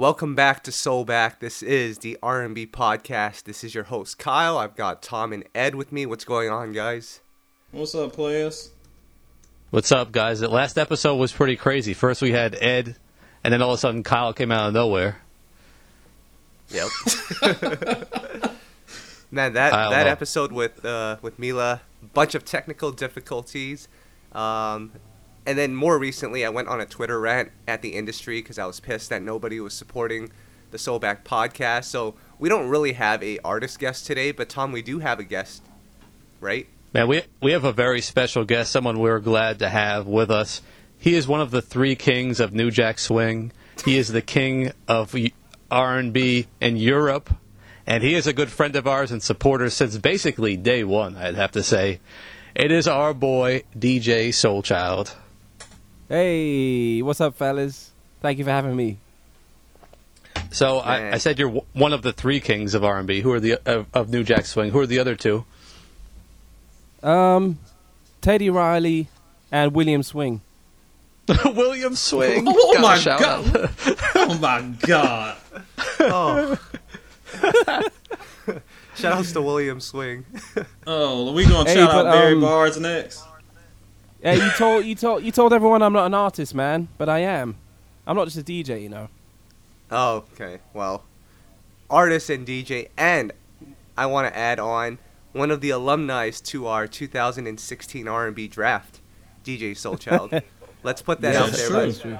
Welcome back to Soul Back. This is the R&B podcast. This is your host Kyle. I've got Tom and Ed with me. What's going on, guys? What's up, players? What's up, guys? That last episode was pretty crazy. First we had Ed, and then all of a sudden Kyle came out of nowhere. Yep. Man, that that know. episode with uh, with Mila, bunch of technical difficulties, um, and then more recently, I went on a Twitter rant at the industry because I was pissed that nobody was supporting the Soulback podcast. So we don't really have a artist guest today, but Tom, we do have a guest, right? Man, we we have a very special guest, someone we're glad to have with us. He is one of the three kings of New Jack Swing. He is the king of R&B in Europe, and he is a good friend of ours and supporter since basically day one. I'd have to say, it is our boy DJ Soulchild. Hey, what's up, fellas? Thank you for having me. So I, I said you're w- one of the three kings of R&B. Who are the of, of New Jack Swing? Who are the other two? Um, Teddy Riley and William Swing. William Swing. Oh Gotta my God. out. Oh my god! Oh. Shout outs to William Swing. Oh, are we gonna Hey, shout but, out Barry um, Bars next. Yeah, you told you told you told everyone I'm not an artist, man, but I am. I'm not just a DJ, you know. Oh, okay. Well, artist and DJ, and I want to add on one of the alumni to our 2016 R&B draft, DJ Soulchild. Let's put that Yeah, out there. true. But, That's true.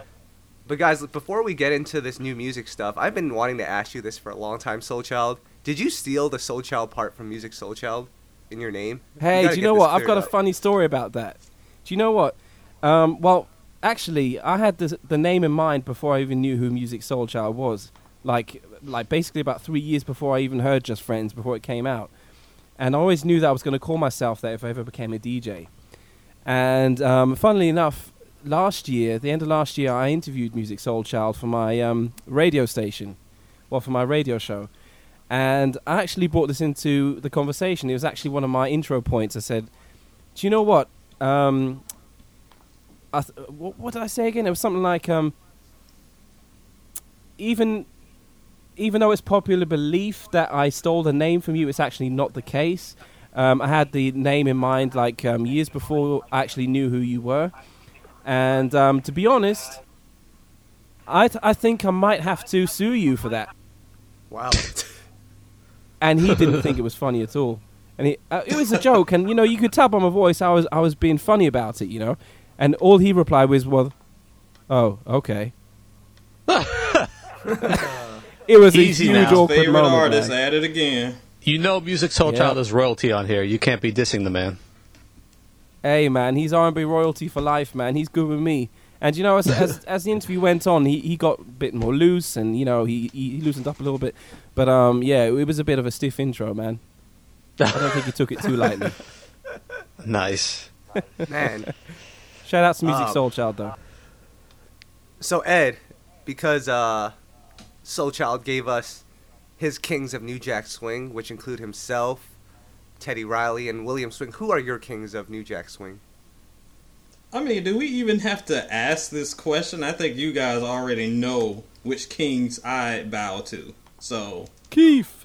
but guys, before we get into this new music stuff, I've been wanting to ask you this for a long time, Soulchild. Did you steal the Soulchild part from Musiq Soulchild in your name? Hey, gotta do you know what? I've got cleared a funny story about that. Do you know what? Um, well, actually, I had the the name in mind before I even knew who Musiq Soulchild was. Like, like basically about three years before I even heard Just Friends before it came out, and I always knew that I was going to call myself that if I ever became a DJ. And um, funnily enough, last year, the end of last year, I interviewed Musiq Soulchild for my um, radio station, well, for my radio show. And I actually brought this into the conversation. It was actually one of my intro points. I said, "Do you know what? Um, I th- what, what did I say again? It was something like, um, even, even though it's popular belief that I stole the name from you, it's actually not the case. Um, I had the name in mind like um, years before I actually knew who you were, and um, to be honest, I th- I think I might have to sue you for that." Wow. and he didn't think it was funny at all. And he, uh, it was a joke, and you know you could tell by my voice I was I was being funny about it, you know. And all he replied was, "Well, oh, okay." it was Easy a now. huge awkward Favorite moment. artist man. at it again. You know, Musiq Soulchild Yeah. is royalty on here. You can't be dissing the man. Hey man, he's R&B royalty for life, man. He's good with me. And you know, as as, as the interview went on, he, he got a bit more loose, and you know, he, he he loosened up a little bit. But um, yeah, it was a bit of a stiff intro, man. I don't think he took it too lightly. Nice. Man. Shout out to Music Um, Soul Child though. So Ed, because uh, Soulchild gave us his kings of New Jack Swing, which include himself, Teddy Riley, and William Swing. Who are your kings of New Jack Swing? I mean, do we even have to ask this question? I think you guys already know which kings I bow to. So, Keith.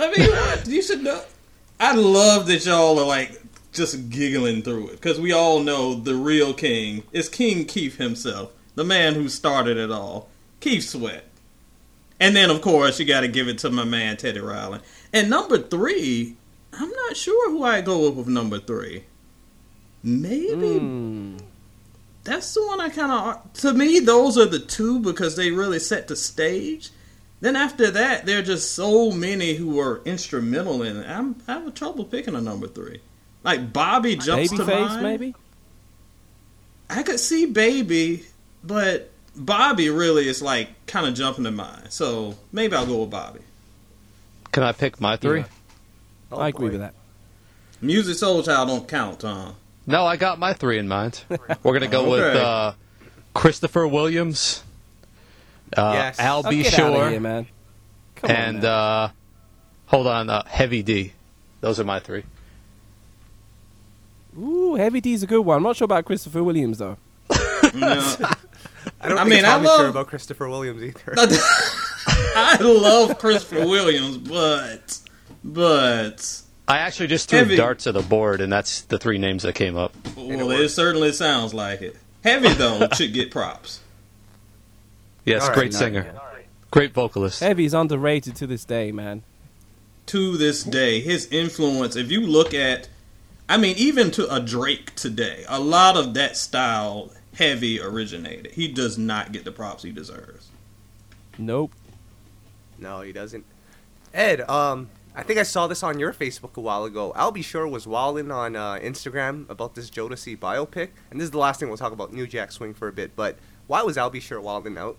I mean, you should know. I love that y'all are like just giggling through it because we all know the real king is King Keith himself, the man who started it all, Keith Sweat. And then, of course, you got to give it to my man Teddy Riley. And number three, I'm not sure who I go with with number three. Maybe Hmm. that's the one I kind of. To me, those are the two because they really set the stage. Then after that, there are just so many who were instrumental in it. I'm having trouble picking a number three. Like Bobby jumps to Babyface, mind. maybe. I could see Baby, but Bobby really is like kind of jumping to mind. So maybe I'll go with Bobby. Can I pick my three? Yeah. Oh, I agree boy. with that. Musiq Soulchild don't count, huh? No, I got my three in mind. We're gonna go with uh, Christopher Williams, uh, Yes. Al Oh, B. get outta Shore, here, man. Come on, and uh, hold on, uh, Heavy D. Those are my three. Ooh, Heavy D's a good one. I'm not sure about Christopher Williams though. No. I don't I think mean, I Tom's sure about Christopher Williams either. I love Christopher Williams, but but I actually just threw Heavy. darts at the board, and that's the three names that came up. well, it certainly sounds like it. Heavy though should get props. Yes, All right, great no, singer, great vocalist. Heavy's underrated to this day, man. To this day, his influence. If you look at, I mean, even to a Drake today, a lot of that style heavy originated. He does not get the props he deserves. Nope. No, he doesn't. Ed, um, I think I saw this on your Facebook a while ago. Al B. Sure was walling on uh, Instagram about this Jodeci biopic, and this is the last thing we'll talk about New Jack Swing for a bit. But why was Al B. Sure wilding out?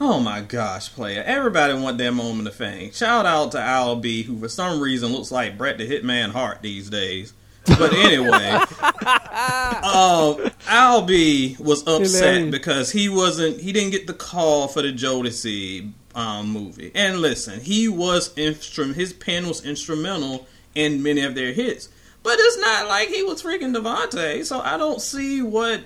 Oh my gosh, player. Everybody want their moment of fame. Shout out to Al B, who for some reason looks like Brett the Hitman Hart these days. But anyway, um, Al B was upset because he wasn't, he didn't get the call for the Jodeci um, movie. And listen, he was instrum, his pen was instrumental in many of their hits. But it's not like he was freaking DeVante, so I don't see what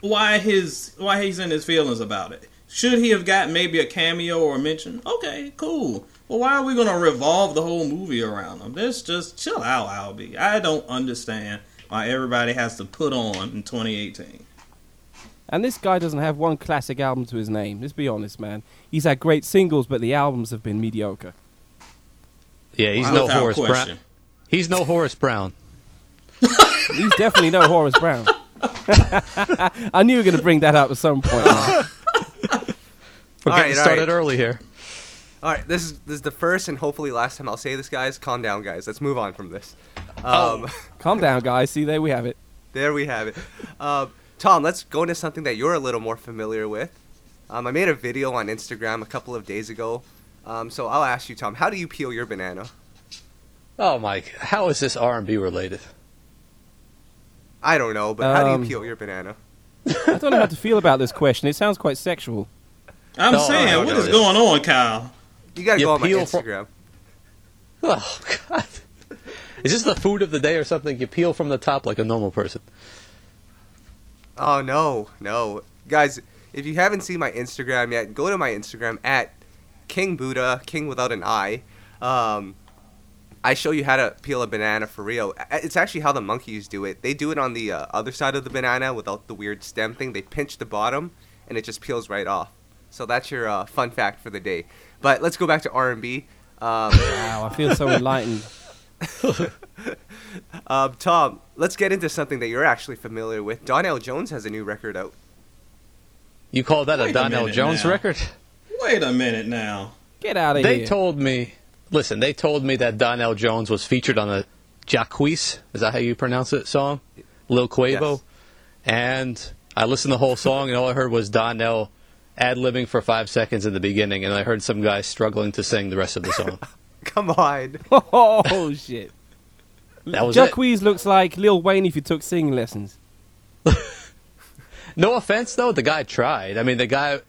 why his why he's in his feelings about it. Should he have got maybe a cameo or a mention? Okay, cool. Well, why are we gonna revolve the whole movie around him? Let's just chill out, Albie. I don't understand why everybody has to put on in 2018. And this guy doesn't have one classic album to his name. Let's be honest, man. He's had great singles, but the albums have been mediocre. Yeah, he's no Without Horace Brown. He's no Horace Brown. He's definitely no Horace Brown. I knew you were going to bring that up at some point. man. We're All getting right, started right. early here. All right, this is this is the first and hopefully last time I'll say this, guys. Calm down, guys. Let's move on from this. Um, Calm down, guys. See, there we have it. There we have it. Um, Tom, let's go into something that you're a little more familiar with. Um, I made a video on Instagram a couple of days ago. Um, so I'll ask you, Tom, how do you peel your banana? Oh Mike, How is this R and B related? I don't know, but how do Um, you peel your banana? I don't know how to feel about this question. It sounds quite sexual. I'm No, saying, no, what no, is going on, Kyle? You gotta you go on my peel fro- Instagram. Oh God! Is this the food of the day or something? You peel from the top like a normal person. Oh no, no, guys! If you haven't seen my Instagram yet, go to my Instagram at King Buddha, King without an I. Um, I show you how to peel a banana for real. It's actually how the monkeys do it. They do it on the uh, other side of the banana without the weird stem thing. They pinch the bottom, and it just peels right off. So that's your uh, fun fact for the day. But let's go back to R and B. Um, Wow, I feel so enlightened. um, Tom, let's get into something that you're actually familiar with. Donell Jones has a new record out. You call that Wait a a Donell minute Jones now. record? Wait a minute now. Get out of They here. They told me. Listen, they told me that Donell Jones was featured on a Jacquees. Is that how you pronounce it? Song, Lil Quavo, Yes. and I listened to the whole song, and all I heard was Donell ad libbing for five seconds in the beginning, and I heard some guy struggling to sing the rest of the song. Come on. oh shit. That was it. Jacquees looks like Lil Wayne if you took singing lessons. No offense, though, the guy tried. I mean, the guy.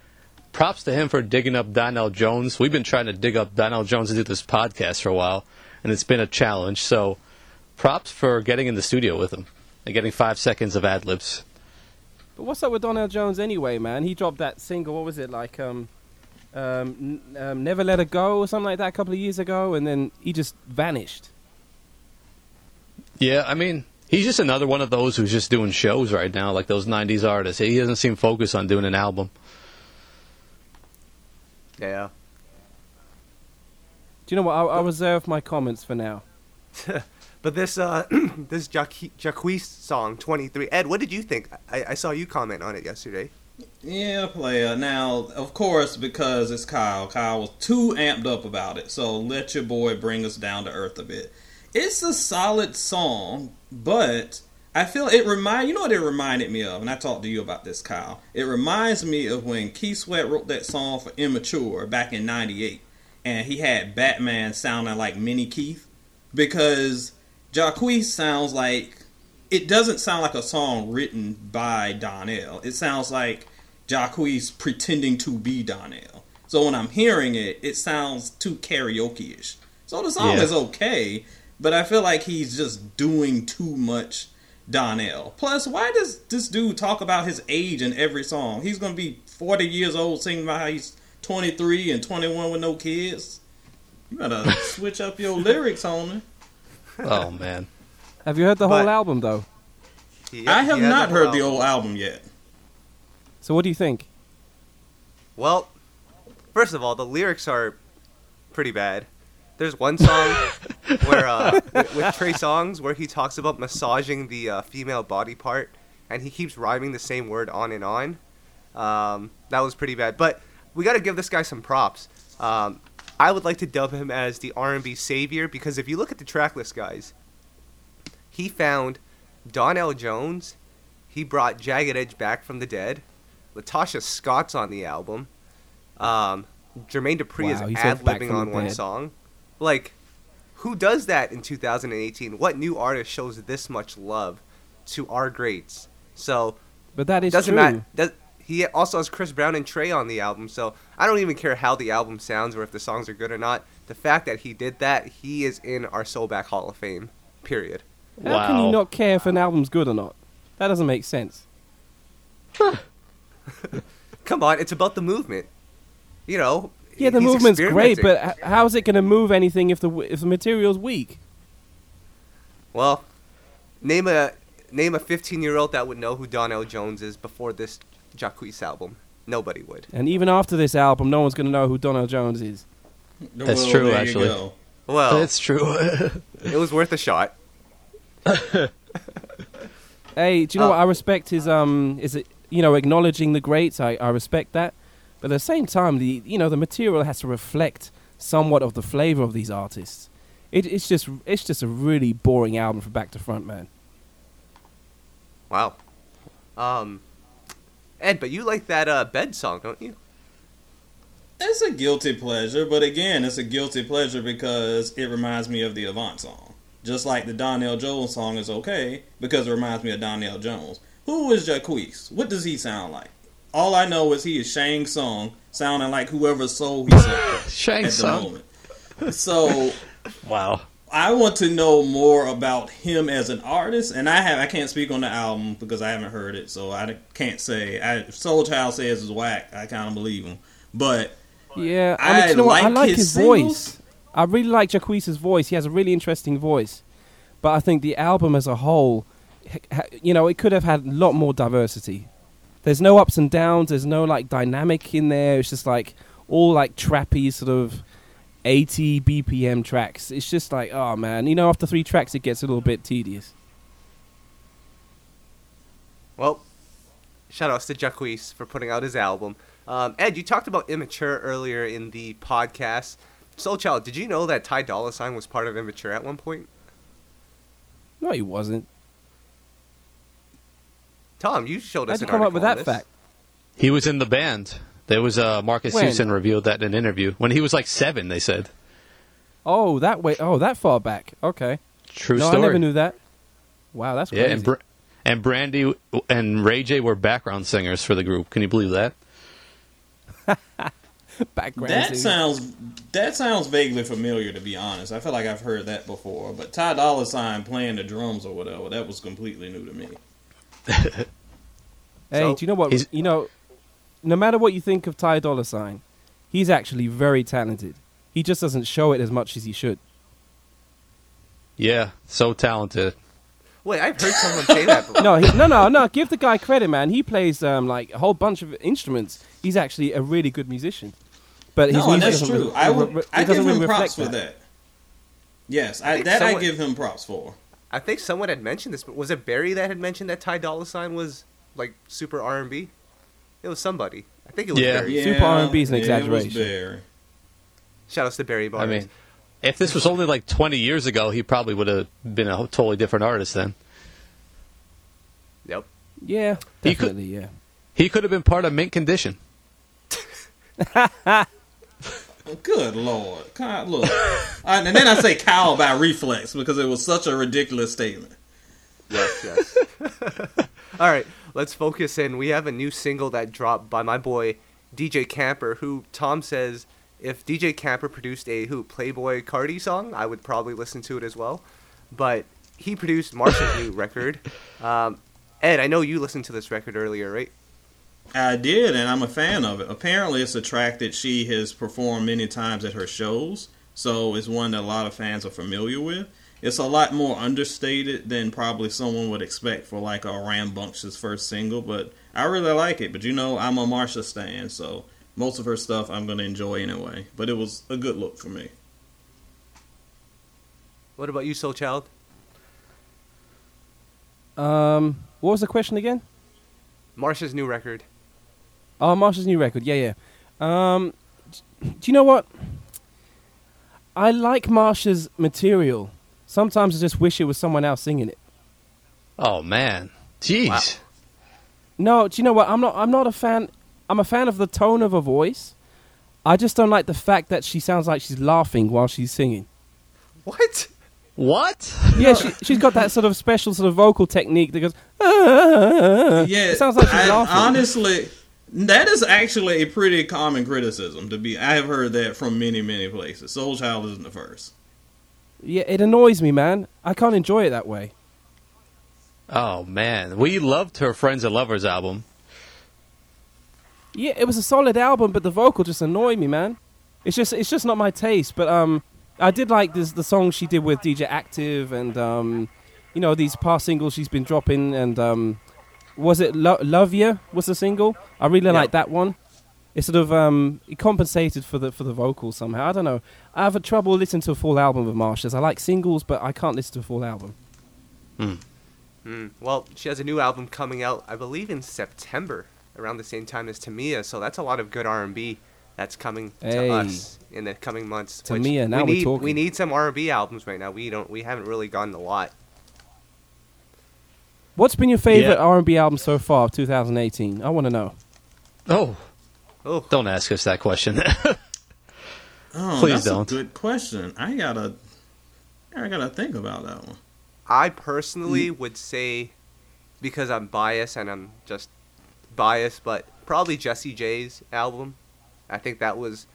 Props to him for digging up Donell Jones. We've been trying to dig up Donell Jones to do this podcast for a while, and it's been a challenge. So, props for getting in the studio with him and getting five seconds of ad libs. But what's up with Donell Jones anyway, man? He dropped that single. What was it like? Um, um, n- um, Never Let Her Go or something like that a couple of years ago, and then he just vanished. Yeah, I mean, he's just another one of those who's just doing shows right now, like those '90s artists. He doesn't seem focused on doing an album. Yeah. Do you know what? I'll, I'll reserve my comments for now. But this uh this Jacque- Jacquees song 23. Ed, what did you think? I, I saw you comment on it yesterday. Yeah, player. Now, of course, because it's Kyle, Kyle was too amped up about it. So let your boy bring us down to earth a bit. It's a solid song, but I feel it remind you know what it reminded me of, and I talked to you about this, Kyle. It reminds me of when Keith Sweat wrote that song for Immature back in '98, and he had Batman sounding like Mini Keith because Jacquees sounds like it doesn't sound like a song written by Donell. It sounds like Jacquees pretending to be Donell. So when I'm hearing it, it sounds too karaoke-ish. So the song Yeah. is okay, but I feel like he's just doing too much Donell. Plus, why does this dude talk about his age in every song? He's gonna be forty years old singing about how he's twenty three and twenty one with no kids. You better switch up your lyrics on it. Oh man. Have you heard the But- whole album though? He- I have he not whole heard the album. old album yet. So what do you think? Well, first of all, the lyrics are pretty bad. There's one song where uh, with, with Trey Songz where he talks about massaging the uh, female body part, and he keeps rhyming the same word on and on. Um, that was pretty bad, but we got to give this guy some props. Um, I would like to dub him as the R&B savior because if you look at the track list, guys, he found Donell Jones. He brought Jagged Edge back from the dead. LaTocha Scott's on the album. Um, Jermaine Dupri Wow, is ad libbing on one dead. song. Like, who does that in 2018? What new artist shows this much love to our greats? So But that is doesn't true. matter. Does, he also has Chris Brown and Trey on the album, so I don't even care how the album sounds or if the songs are good or not. The fact that he did that, he is in our Soulback Hall of Fame. Period. How can you not care if an album's good or not? That doesn't make sense. Come on, it's about the movement. You know. Yeah, the movement's great, but how is it going to move anything if the w- if the material's weak? Well, name a name a 15 year old that would know who Donell Jones is before this Jacquees album. Nobody would. And even after this album, no one's going to know who Donald Jones is. That's Well, true, actually. Well, That's true. it was worth a shot. Hey, do you know Uh, what I respect? Is um, is it you know acknowledging the greats? I, I respect that, but at the same time, the you know the material has to reflect somewhat of the flavor of these artists. It, it's just it's just a really boring album from back to front, man. Wow. Um, Ed, but you like that uh, bed song, don't you? It's a guilty pleasure, but again, it's a guilty pleasure because it reminds me of the Avant song. Just like the Donell Jones song is okay because it reminds me of Donell Jones. Who is Jacquees? What does he sound like? All I know is he is Shang Song, sounding like whoever's soul he's at Shang the moment. So Wow. I want to know more about him as an artist, and I have I can't speak on the album because I haven't heard it, so I can't say. I, if Soul Child says it's whack, I kind of believe him. But Yeah, I, mean, I you know what? I like like his his, voice. I really like Jacquees' voice. He has a really interesting voice, but I think the album as a whole, you know, it could have had a lot more diversity. There's no ups and downs. There's no like dynamic in there. It's just like all like trappy sort of 80 BPM tracks. It's just like, oh man, you know, after three tracks, it gets a little bit tedious. Well, shout outs to Jacquees for putting out his album. Um, Ed, you talked about Immature earlier in the podcast. Soul Child, did you know that Ty Dolla Sign was part of Immature at one point? No, he wasn't. Tom, you showed us How'd you an come up with that this. fact? He was in the band. There was uh, Marcus When? Houston revealed that in an interview when he was like seven. They said Oh, that way. Oh, that far back. Okay. true story. no, story. I never knew that. Wow, that's Yeah, and Br- and Brandy and Ray J were background singers for the group. Can you believe that? background. that singing. sounds that sounds vaguely familiar to be honest. I feel like I've heard that before. But Ty Dolla Sign playing the drums or whatever, that was completely new to me. Hey, So, do you know what? he's- You know, no matter what you think of Ty Dolla Sign, he's actually very talented. He just doesn't show it as much as he should. Yeah, so talented. Wait, I've heard someone say that before. No, he, no, no, no. Give the guy credit, man. He plays um, like a whole bunch of instruments. He's actually a really good musician. But his No, music that's true. re- I re- would re- I it doesn't give him really props reflect for that. Yes, I, think that someone- I give him props for. I think someone had mentioned this, but was it Barry that had mentioned that Ty Dolla Sign was like super R and B? It was somebody. I think it was Yeah. Barry. Super R&B is an yeah, exaggeration. It was Barry. Shout outs to Barry I mean, if this was only like 20 years ago, he probably would have been a totally different artist then. yep. Yeah, He could- definitely. Yeah. He could have been part of Mint Condition. Oh, good lord, God, look. I- and then I say cow by reflex because it was such a ridiculous statement. Yes, yes. All right, let's focus in. We have a new single that dropped by my boy DJ Camper, who Tom says if DJ Camper produced a who Playboi Carti song, I would probably listen to it as well. But he produced Marsha's new record. Um, Ed, I know you listened to this record earlier, right? I did, and I'm a fan of it. Apparently, it's a track that she has performed many times at her shows, so it's one that a lot of fans are familiar with. It's a lot more understated than probably someone would expect for like a Rambunctious first single, but I really like it. But you know, I'm a Marsha stan, so most of her stuff I'm going to enjoy anyway. But it was a good look for me. What about you, Soul Child? Um, what was the question again? Marsha's new record. Oh, Marsha's new record. Yeah, yeah. Um, do you know what? I like Marsha's material. Sometimes I just wish it was someone else singing it. Oh man, jeez. Wow. No, do you know what? I'm not. I'm not a fan. I'm a fan of the tone of her voice. I just don't like the fact that she sounds like she's laughing while she's singing. What? What? Yeah, she, she's got that sort of special sort of vocal technique that goes. "Ah." ah, ah, ah. Yeah, it sounds like she's I, laughing. Honestly, that is actually a pretty common criticism. To be, I have heard that from many, many places. Soul Child isn't the first. Yeah, it annoys me, man. I can't enjoy it that way. Oh man, we loved her Friends and Lovers album. Yeah, it was a solid album, but the vocal just annoyed me, man. It's just it's just not my taste. But um, I did like this the song she did with DJ Active and um, you know these past singles she's been dropping and um, was it Lo- Love Ya was the single? I really Yeah. like that one. It sort of um, it compensated for the for the vocals somehow. I don't know. I have a trouble listening to a full album of Marsha's. I like singles, but I can't listen to a full album. Mm. Well, she has a new album coming out, I believe, in September, around the same time as Tamia. So that's a lot of good R&B that's coming to Hey. us in the coming months. which Tamia, now we we're need, talking. We need some R&B albums right now. We don't. We haven't really gotten a lot. What's been your favorite Yeah. R&B album so far of 2018? I want to know. Oh, Oh, don't ask us that question. Oh, Please that's don't. a good question. I gotta, I gotta think about that one. I personally would say, because I'm biased and I'm just biased, but probably Jessie J's album. I think that was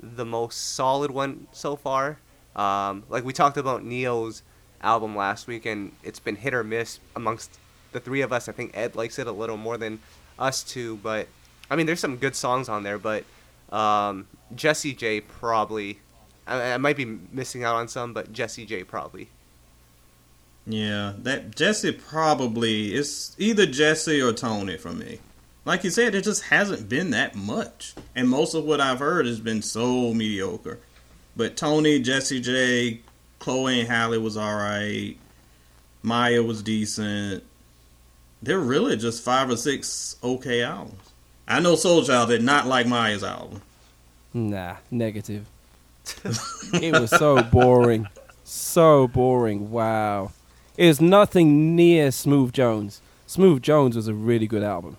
the most solid one so far. Um, like we talked about Ne-Yo's album last week, and it's been hit or miss amongst the three of us. I think Ed likes it a little more than us two, but I mean, there's some good songs on there, but um, Jessie J probably. I, I might be missing out on some, but Jessie J probably. Yeah, that Jessie probably is either Jessie or Toni for me. Like you said, it just hasn't been that much, and most of what I've heard has been so mediocre. But Toni, Jessie J, Chloe and Halle was all right. Mya was decent. They're really just five or six okay albums. I know Soul Child did not like Mya's album. Nah, negative. it was so boring. So boring. Wow. It was nothing near Smoove Jones. Smoove Jones was a really good album.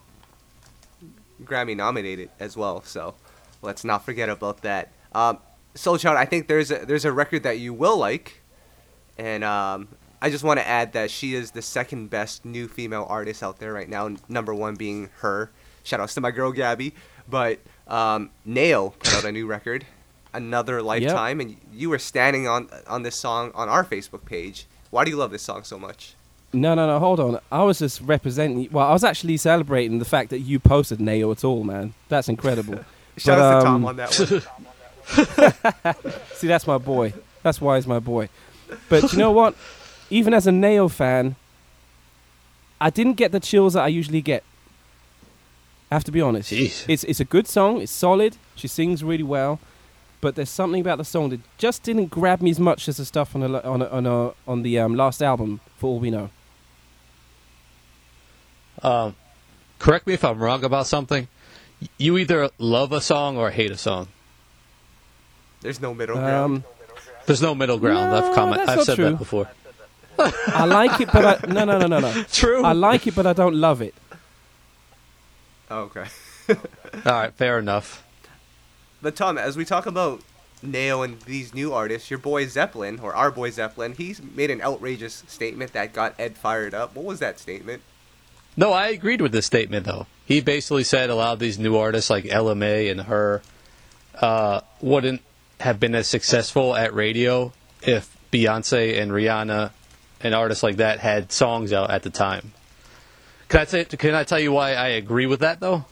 Grammy nominated as well, so let's not forget about that. Um, Soul Child, I think there's a, there's a record that you will like, and um, I just want to add that she is the second best new female artist out there right now. n- Number one being her. Shout outs to my girl Gabby, but um, Nao put out a new record, Another Lifetime, and you were standing on on this song on our Facebook page. Why do you love this song so much? No, no, no, hold on. I was just representing. Well, I was actually celebrating the fact that you posted Nao at all, man. That's incredible. Shout But, outs to um, Tom on that one. See, that's my boy. That's why he's my boy. But you know what? Even as a Nao fan, I didn't get the chills that I usually get. I have to be honest. Jeez. It's it's a good song. It's solid. She sings really well, but there's something about the song that just didn't grab me as much as the stuff on the on a, on a, on the um, last album. For all we know. um, correct me if I'm wrong about something. You either love a song or hate a song. There's no middle ground. Um, There's no middle ground. No, I've comment. that's I've said true. that before. I like it, but I, no, no, no, no, no. True. I like it, but I don't love it. Oh, okay. All right, fair enough. But Tom, as we talk about Nao and these new artists, your boy Zeppelin, or our boy Zeppelin, he's made an outrageous statement that got Ed fired up. What was that statement? No, I agreed with this statement though. He basically said a lot of these new artists like Ella Mai and her uh, wouldn't have been as successful at radio if Beyonce and Rihanna and artists like that had songs out at the time. Can I say, can I tell you why I agree with that though?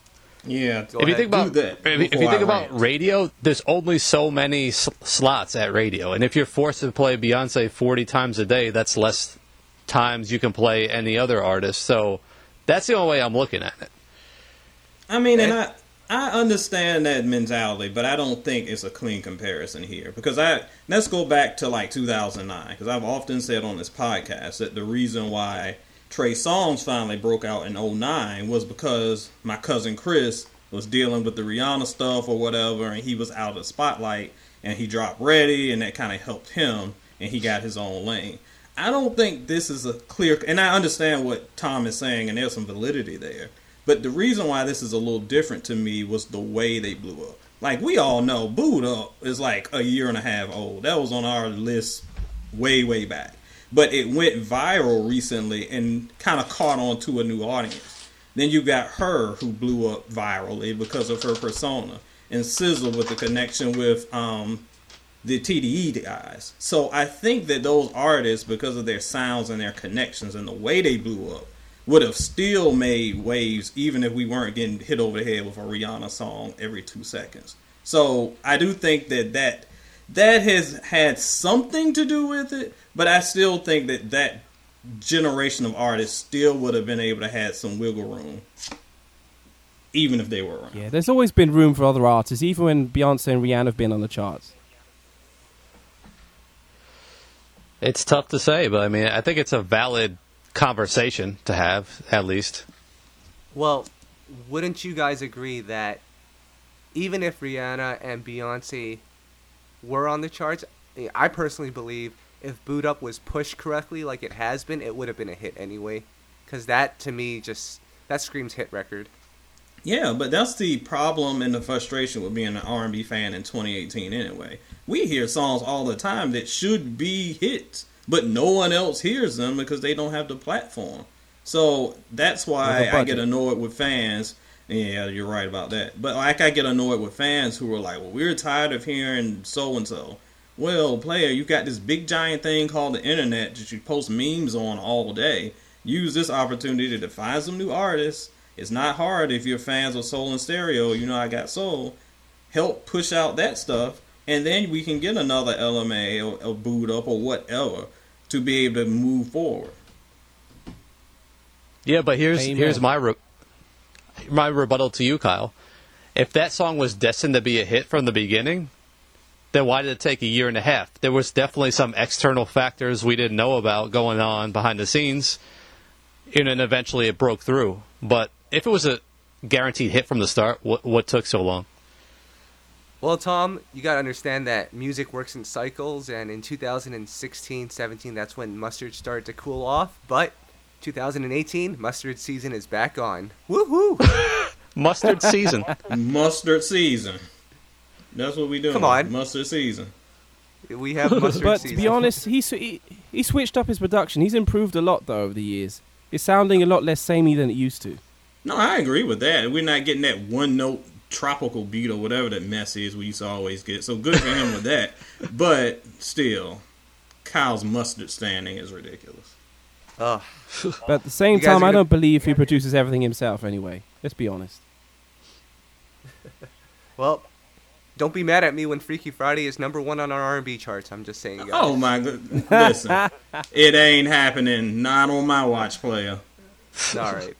Yeah. Go if you ahead. think about if, if you think I about rant. radio, there's only so many s- slots at radio, and if you're forced to play Beyonce 40 times a day, that's less times you can play any other artist. So that's the only way I'm looking at it. I mean, and eh? I I understand that mentality, but I don't think it's a clean comparison here because I let's go back to like 2009 because I've often said on this podcast that the reason why Trey Songz finally broke out in 09 was because my cousin Chris was dealing with the Rihanna stuff or whatever, and he was out of the spotlight, and he dropped Ready, and that kind of helped him, and he got his own lane. I don't think this is a clear, and I understand what Tom is saying, and there's some validity there. But the reason why this is a little different to me was the way they blew up. Like we all know, Boo'd Up is like a year and a half old. That was on our list way, way back. But it went viral recently and kind of caught on to a new audience. Then you got her who blew up virally because of her persona, and SZA with the connection with um, the TDE guys. So I think that those artists, because of their sounds and their connections and the way they blew up, would have still made waves even if we weren't getting hit over the head with a Rihanna song every two seconds. So I do think that that that has had something to do with it, but I still think that that generation of artists still would have been able to have some wiggle room, even if they were around. Yeah, there's always been room for other artists, even when Beyonce and Rihanna have been on the charts. It's tough to say, but I mean, I think it's a valid conversation to have, at least. Well, wouldn't you guys agree that even if Rihanna and Beyonce were on the charts, I personally believe if Boo'd Up was pushed correctly like it has been, it would have been a hit anyway. Because that, to me, just that screams hit record. Yeah, but that's the problem and the frustration with being an R&B fan in 2018 anyway. We hear songs all the time that should be hits, but no one else hears them because they don't have the platform. So that's why I get annoyed with fans. Yeah, you're right about that. But like I get annoyed with fans who are like, "Well, we're tired of hearing so and so." Well, player, you got this big giant thing called the internet that you post memes on all day. Use this opportunity to find some new artists. It's not hard if you're fans of Soul in Stereo. You know I got Soul. Help push out that stuff, and then we can get another Ella Mai or, or Boo'd Up or whatever to be able to move forward. Yeah, but here's Amen. here's my re- my rebuttal to you, Kyle. If that song was destined to be a hit from the beginning, then why did it take a year and a half? There was definitely some external factors we didn't know about going on behind the scenes, and then eventually it broke through. But if it was a guaranteed hit from the start, what what took so long? Well, Tom, you got to understand that music works in cycles, and in 2016 17, that's when Mustard started to cool off. But 2018, Mustard season is back on. Woohoo! Mustard season. Mustard season. That's what we doing. Come on. mustard season. we have Mustard season. but season. to be honest, he, he he switched up his production. He's improved a lot though over the years. It's sounding a lot less samey than it used to. No, I agree with that. We're not getting that one note tropical beat or whatever that mess is we used to always get. So good for him with that. But still, Kyle's mustard standing is ridiculous. Ugh. But at the same time, I gonna- don't believe he produces everything himself. Anyway, let's be honest. Well, don't be mad at me when Freaky Friday is number one on our R&B charts. I'm just saying, guys. Oh my good listen. it ain't happening. Not on my watch player. All right.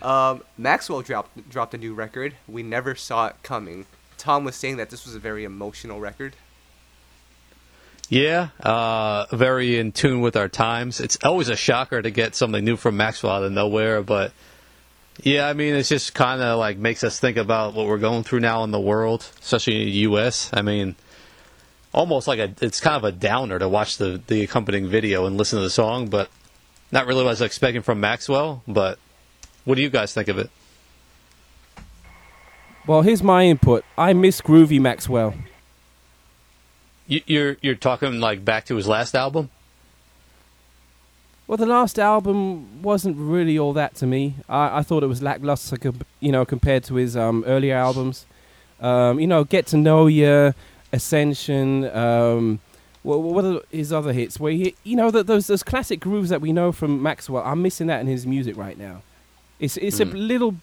Um, Maxwell dropped dropped a new record. We never saw it coming. Tom was saying that this was a very emotional record. Yeah, uh, very in tune with our times. It's always a shocker to get something new from Maxwell out of nowhere, but yeah, I mean, it's just kind of like makes us think about what we're going through now in the world, especially in the U.S. I mean, almost like a it's kind of a downer to watch the the accompanying video and listen to the song, but not really what I was expecting from Maxwell. But what do you guys think of it? Well, here's my input. I miss Groovy Maxwell. You, you're you're talking like back to his last album. Well, the last album wasn't really all that to me. I, I thought it was lackluster, com- you know, compared to his um, earlier albums. Um, you know, Get to Know Ya, Ascension. Um, what, what are his other hits? Where he, you know, th those those classic grooves that we know from Maxwell. I'm missing that in his music right now. It's it's Mm. a little,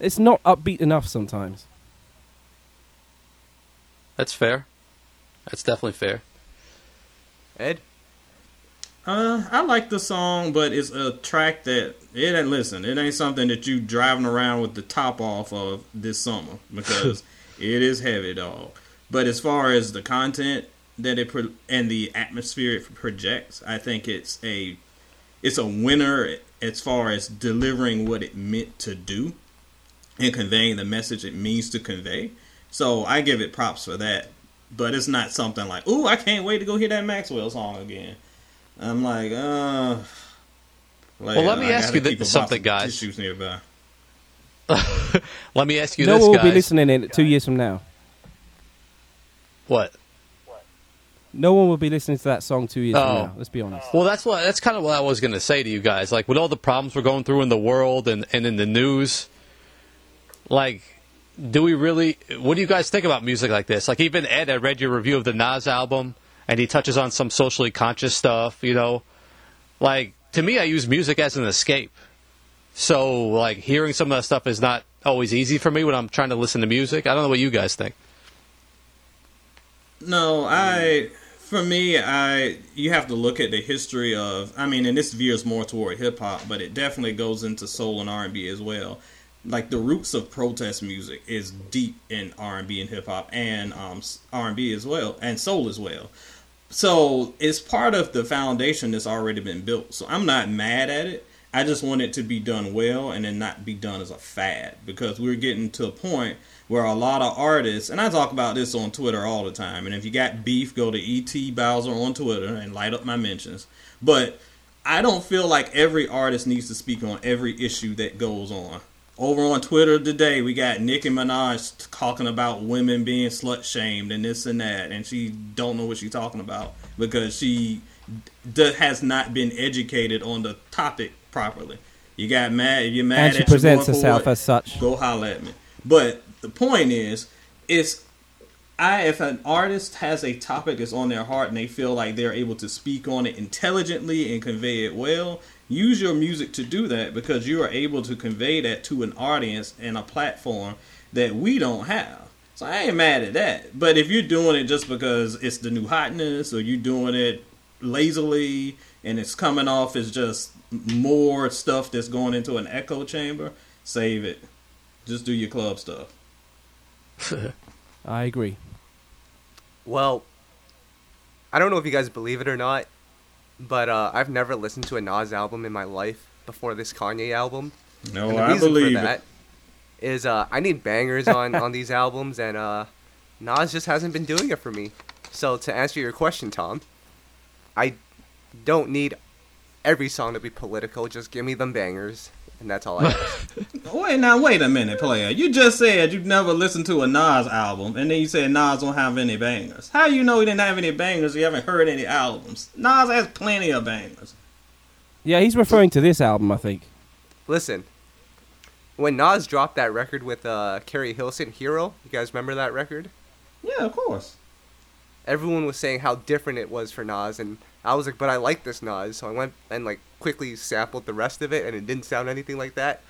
it's not upbeat enough sometimes. That's fair. That's definitely fair. Ed, Uh, I like the song, but it's a track that it ain't listen. It ain't something that you driving around with the top off of this summer because it is heavy, dog. But as far as the content that it pro- and the atmosphere it projects, I think it's a it's a winner as far as delivering what it meant to do and conveying the message it means to convey. So I give it props for that. But it's not something like, "Ooh, I can't wait to go hear that Maxwell song again." I'm like, uh. Well, let me I ask you th- keep a box something, guys. Tissues nearby. Let me ask you no this, one will be listening in two years from now. What? No one will be listening to that song two years Oh. from now. Let's be honest. Well, that's what that's kind of what I was going to say to you guys. Like with all the problems we're going through in the world and, and in the news, like, do we really? What do you guys think about music like this? Like even Ed, I read your review of the Nas album, and he touches on some socially conscious stuff. You know, like to me, I use music as an escape. So like hearing some of that stuff is not always easy for me when I'm trying to listen to music. I don't know what you guys think. No, I for me, I you have to look at the history of. I mean, and this veers more toward hip hop, but it definitely goes into soul and R and B as well. Like the roots of protest music is deep in R and B and hip hop and um, R and B as well and soul as well. So it's part of the foundation that's already been built. So I'm not mad at it. I just want it to be done well and then not be done as a fad because we're getting to a point where a lot of artists, and I talk about this on Twitter all the time. And if you got beef, go to ET Bowser on Twitter and light up my mentions. But I don't feel like every artist needs to speak on every issue that goes on. Over on Twitter today, we got Nicki Minaj talking about women being slut shamed and this and that, and she don't know what she's talking about because she d- has not been educated on the topic properly. You got mad. If you're mad And she presents herself what, as such. Go holler at me. But the point is, is I if an artist has a topic that's on their heart and they feel like they're able to speak on it intelligently and convey it well, use your music to do that because you are able to convey that to an audience and a platform that we don't have. So I ain't mad at that. But if you're doing it just because it's the new hotness or you're doing it lazily and it's coming off as just more stuff that's going into an echo chamber, save it. Just do your club stuff. I agree. Well, I don't know if you guys believe it or not, but uh, I've never listened to a Nas album in my life before this Kanye album. No, And the I reason believe for that is uh, I need bangers on, on these albums, and uh, Nas just hasn't been doing it for me. So to answer your question, Tom, I don't need every song to be political. Just give me them bangers, and that's all I ask. Wait now, wait a minute, player. You just said you've never listened to a Nas album, and then you said Nas don't have any bangers. How you know he didn't have any bangers? You haven't heard any albums. Nas has plenty of bangers. Yeah, he's referring to this album, I think. Listen, when Nas dropped that record with uh, Keri Hilson, Hero, you guys remember that record? Yeah, of course. Everyone was saying how different it was for Nas, and I was like, but I like this Nas, so I went and like quickly sampled the rest of it, and it didn't sound anything like that.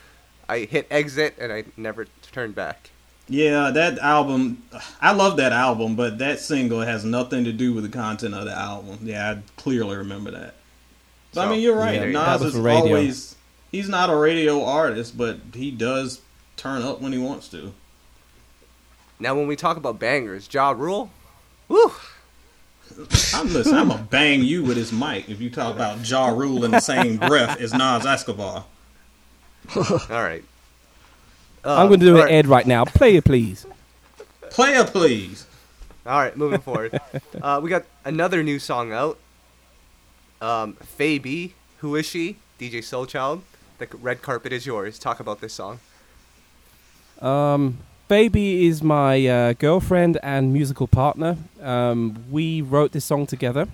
I hit exit, and I never turned back. Yeah, that album. I love that album, but that single has nothing to do with the content of the album. Yeah, I clearly remember that. So, I mean, you're right. yeah, Nas is always. He's not a radio artist, but he does turn up when he wants to. Now, when we talk about bangers, Ja Rule, woo, I'm listen. I'm gonna bang you with his mic if you talk about Ja Rule in the same breath as Nas Escobar. all right. I'm going to do an right. Ed right now. Play it, please. Player, please. All right, moving forward. Uh, we got another new song out. Um, Faye B, who is she? DJ Soulchild. The red carpet is yours. Talk about this song. Um, Baby is my uh, girlfriend and musical partner. Um, we wrote this song together,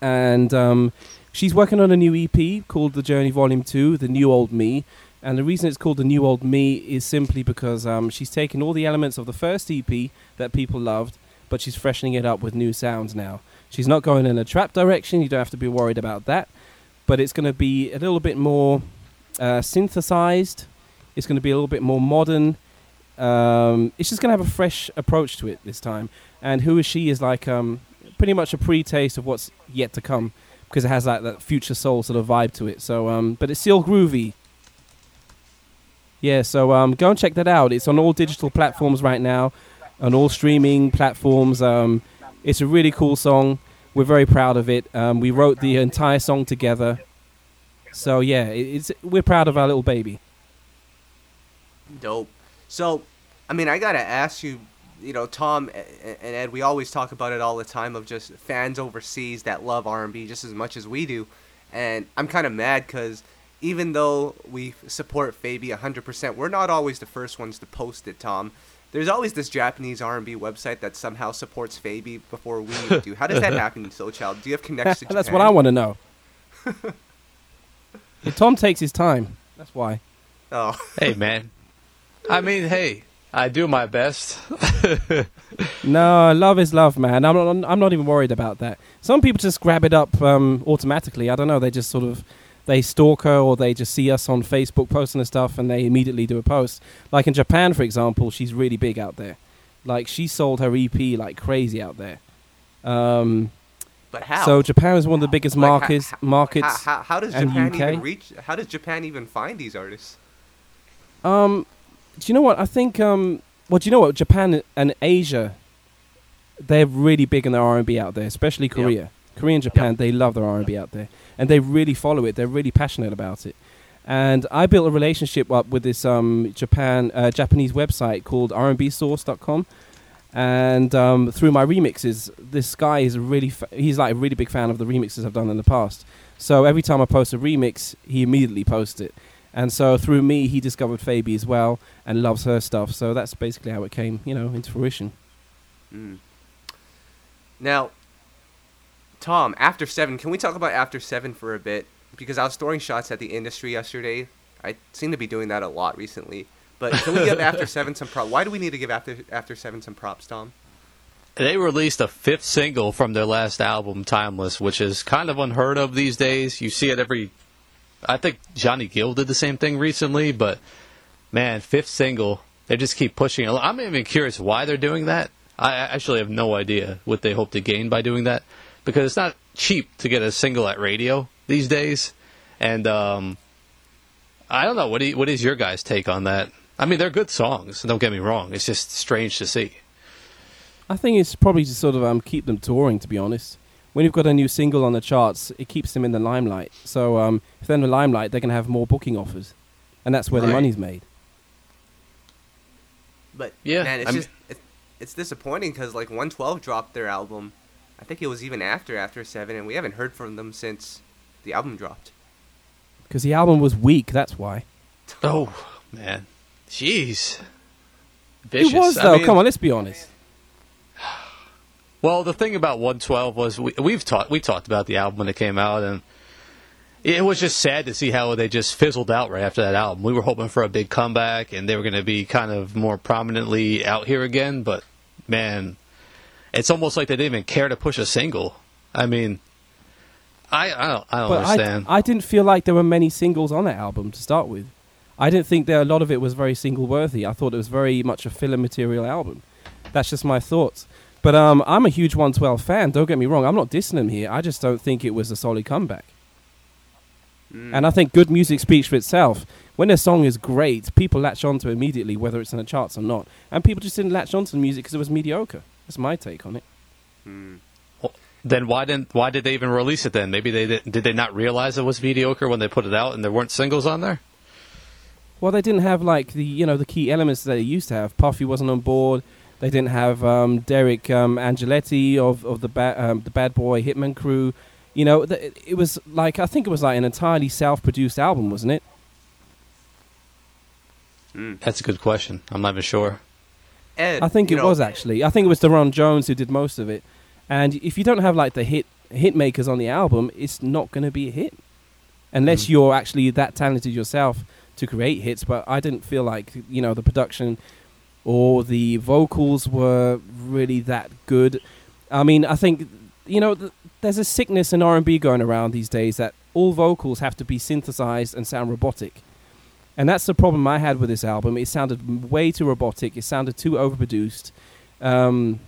and um, she's working on a new EP called The Journey Volume Two, The New Old Me. And the reason it's called The New Old Me is simply because um, she's taken all the elements of the first EP that people loved, but she's freshening it up with new sounds now. She's not going in a trap direction. You don't have to be worried about that. But it's going to be a little bit more uh, synthesized It's going to be a little bit more modern. Um, it's just going to have a fresh approach to it this time. And Who Is She is like um, pretty much a pre-taste of what's yet to come because it has like that future soul sort of vibe to it. So, um, but it's still groovy. Yeah, so um, go and check that out. It's on all digital platforms right now, on all streaming platforms. Um, it's a really cool song. We're very proud of it. Um, we wrote the entire song together. So yeah, it's we're proud of our little baby. Dope. So, I mean, I gotta ask you, you know, Tom and Ed, we always talk about it all the time of just fans overseas that love R&B just as much as we do, and I'm kind of mad because even though we support Fabi 100%, we're not always the first ones to post it, Tom. There's always this Japanese R&B website that somehow supports Fabi before we do. How does that happen, Soul Child? Do you have connections to Japan? That's what I want to know. Tom takes his time. That's why. Oh. Hey, man. I mean, hey, I do my best. no, love is love, man. I'm not. I'm not even worried about that. Some people just grab it up um, automatically. I don't know. They just sort of they stalk her or they just see us on Facebook posting the stuff and they immediately do a post. Like in Japan, for example, she's really big out there. Like she sold her EP like crazy out there. Um, but how? So Japan is one of the biggest Like, markets. how, markets. How, how, how does Japan UK? even reach? How does Japan even find these artists? Um, do you know what? I think. Um, well, do you know what? Japan and Asia, they're really big in their R and B out there, especially Korea. Korea and Japan, they love their R and B out there, and they really follow it. They're really passionate about it. And I built a relationship up with this um, Japan uh, Japanese website called rnbsource.com. And um, through my remixes, this guy is really fa- he's like a really big fan of the remixes I've done in the past. So every time I post a remix, he immediately posts it. And so through me, he discovered Fabi as well and loves her stuff. So that's basically how it came, you know, into fruition. Mm. Now, Tom, After Seven, can we talk about After Seven for a bit? Because I was throwing shots at the industry yesterday. I seem to be doing that a lot recently. But can we give After Seven some props? Why do we need to give After After Seven some props, Tom? They released a fifth single from their last album, Timeless, which is kind of unheard of these days. You see it every. I think Johnny Gill did the same thing recently, but man, fifth single, they just keep pushing. I'm even curious why they're doing that. I actually have no idea what they hope to gain by doing that because it's not cheap to get a single at radio these days. And um, I don't know. What, do you, what is your guys' take on that? I mean, they're good songs. Don't get me wrong. It's just strange to see. I think it's probably to sort of um, keep them touring, to be honest. When you've got a new single on the charts, it keeps them in the limelight. So um, if they're in the limelight, they're going to have more booking offers. And that's where the money's made. But Yeah, man, it's I'm- just it, it's disappointing because like 112 dropped their album. I think it was even after After Seven, and we haven't heard from them since the album dropped. Because the album was weak, that's why. Oh man, jeez. Vicious. It was, I though. mean- Come on, let's be honest. Well, the thing about 112 was we, we've talked we talked about the album when it came out, and it was just sad to see how they just fizzled out right after that album. We were hoping for a big comeback, and they were going to be kind of more prominently out here again. But man, it's almost like they didn't even care to push a single. I mean, I I don't I don't understand. I, I didn't feel like there were many singles on that album to start with. I didn't think that a lot of it was very single worthy. I thought it was very much a filler material album. That's just my thoughts. But um, I'm a huge 112 fan. Don't get me wrong. I'm not dissing them here. I just don't think it was a solid comeback. Mm. And I think good music speaks for itself. When a song is great, people latch onto it immediately, whether it's in the charts or not. And people just didn't latch onto the music because it was mediocre. That's my take on it. Mm. then why didn't why did they even release it then? Maybe they did, did they not realize it was mediocre when they put it out and there weren't singles on there? Well, they didn't have like the you know the key elements that they used to have. Puffy wasn't on board. They didn't have um, Deric um, Angelettie of of the ba- um, the Bad Boy Hitman Crew. You know, th- it, it was like I think it was like an entirely self-produced album, wasn't it? Mm. That's a good question. I'm not even sure. Ed, I think it know, was actually. I think it was Daron Jones who did most of it. And if you don't have like the hit hit makers on the album, it's not going to be a hit unless Mm. you're actually that talented yourself to create hits. But I didn't feel like you know the production or the vocals were really that good. I mean, I think you know th- there's a sickness in R&B going around these days that all vocals have to be synthesized and sound robotic. And that's the problem I had with this album. It sounded way too robotic. It sounded too overproduced. Um,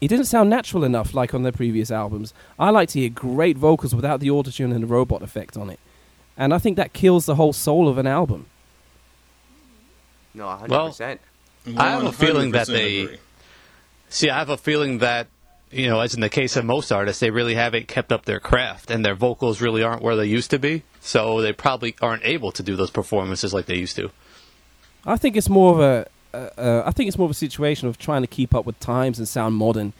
it didn't sound natural enough, like on their previous albums. I like to hear great vocals without the autotune and the robot effect on it, and I think that kills the whole soul of an album. No, 100%. Well, I have a feeling that they- agree. See, I have a feeling that, you know, as in the case of most artists, they really haven't kept up their craft, and their vocals really aren't where they used to be. So they probably aren't able to do those performances like they used to. I think it's more of a, uh, uh, I think it's more of a situation of trying to keep up with times and sound modern,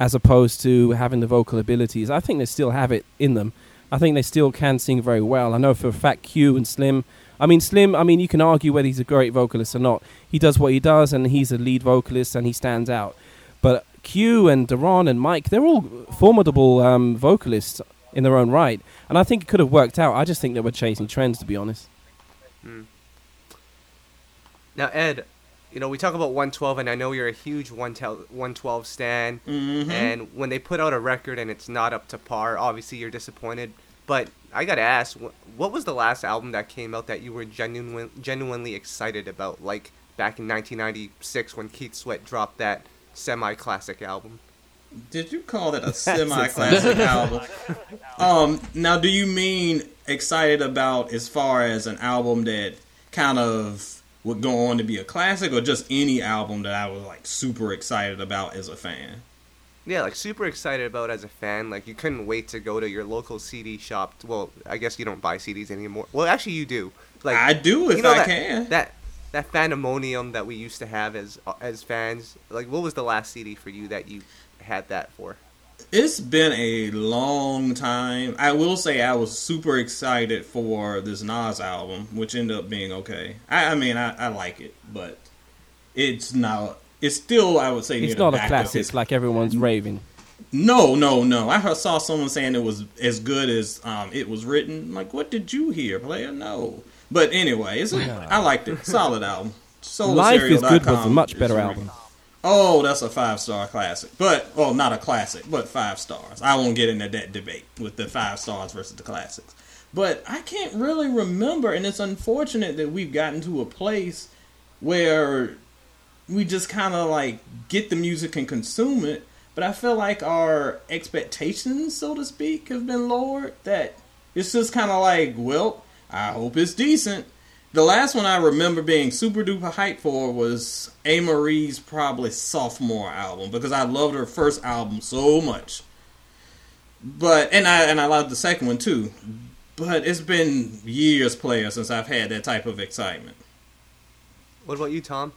as opposed to having the vocal abilities. I think they still have it in them. I think they still can sing very well. I know for a fact Q and Slim. I mean Slim. I mean you can argue whether he's a great vocalist or not. He does what he does, and he's a lead vocalist, and he stands out. But Q and Daron and Mike, they're all formidable um, vocalists in their own right, and I think it could have worked out. I just think they were chasing trends, to be honest. Now, Ed, you know, we talk about 112, and I know you're a huge 112 112 stan. Mhm. And when they put out a record and it's not up to par, obviously you're disappointed. But I gotta ask, what was the last album that came out that you were genuine, genuinely excited about? Like back in 1996 when Keith Sweat dropped that semi-classic album. Did you call that a semi-classic album? Um, now, do you mean excited about as far as an album that kind of would go on to be a classic, or just any album that I was like super excited about as a fan? Yeah, like super excited about as a fan. Like you couldn't wait to go to your local CD shop. Well, I guess you don't buy CDs anymore. Well, actually you do. Like I do if you know I that, can. That that fandemonium that we used to have as uh, as fans. Like, what was the last CD for you that you had that for? It's been a long time. I will say I was super excited for this Nas album, which ended up being okay. I, I mean, I, I like it, but it's not. It's still, I would say, It's not a classic like everyone's raving. No, no, no. I heard, saw someone saying it was as good as um, it was written. I'm like, what did you hear, player? No. But anyway, it's a, I liked it. Solid album. Life is Good was a much better album. Oh, that's a five star classic. But well, not a classic, but five stars. I won't get into that debate with the five stars versus the classics. But I can't really remember, and it's unfortunate that we've gotten to a place where we just kind of like get the music and consume it. But I feel like our expectations, so to speak, have been lowered. That it's just kind of like, well, I hope it's decent. The last one I remember being super duper hyped for was Amerie's probably sophomore album because I loved her first album so much. But and I and I loved the second one too. But it's been years, player, since I've had that type of excitement. What about you, Tom?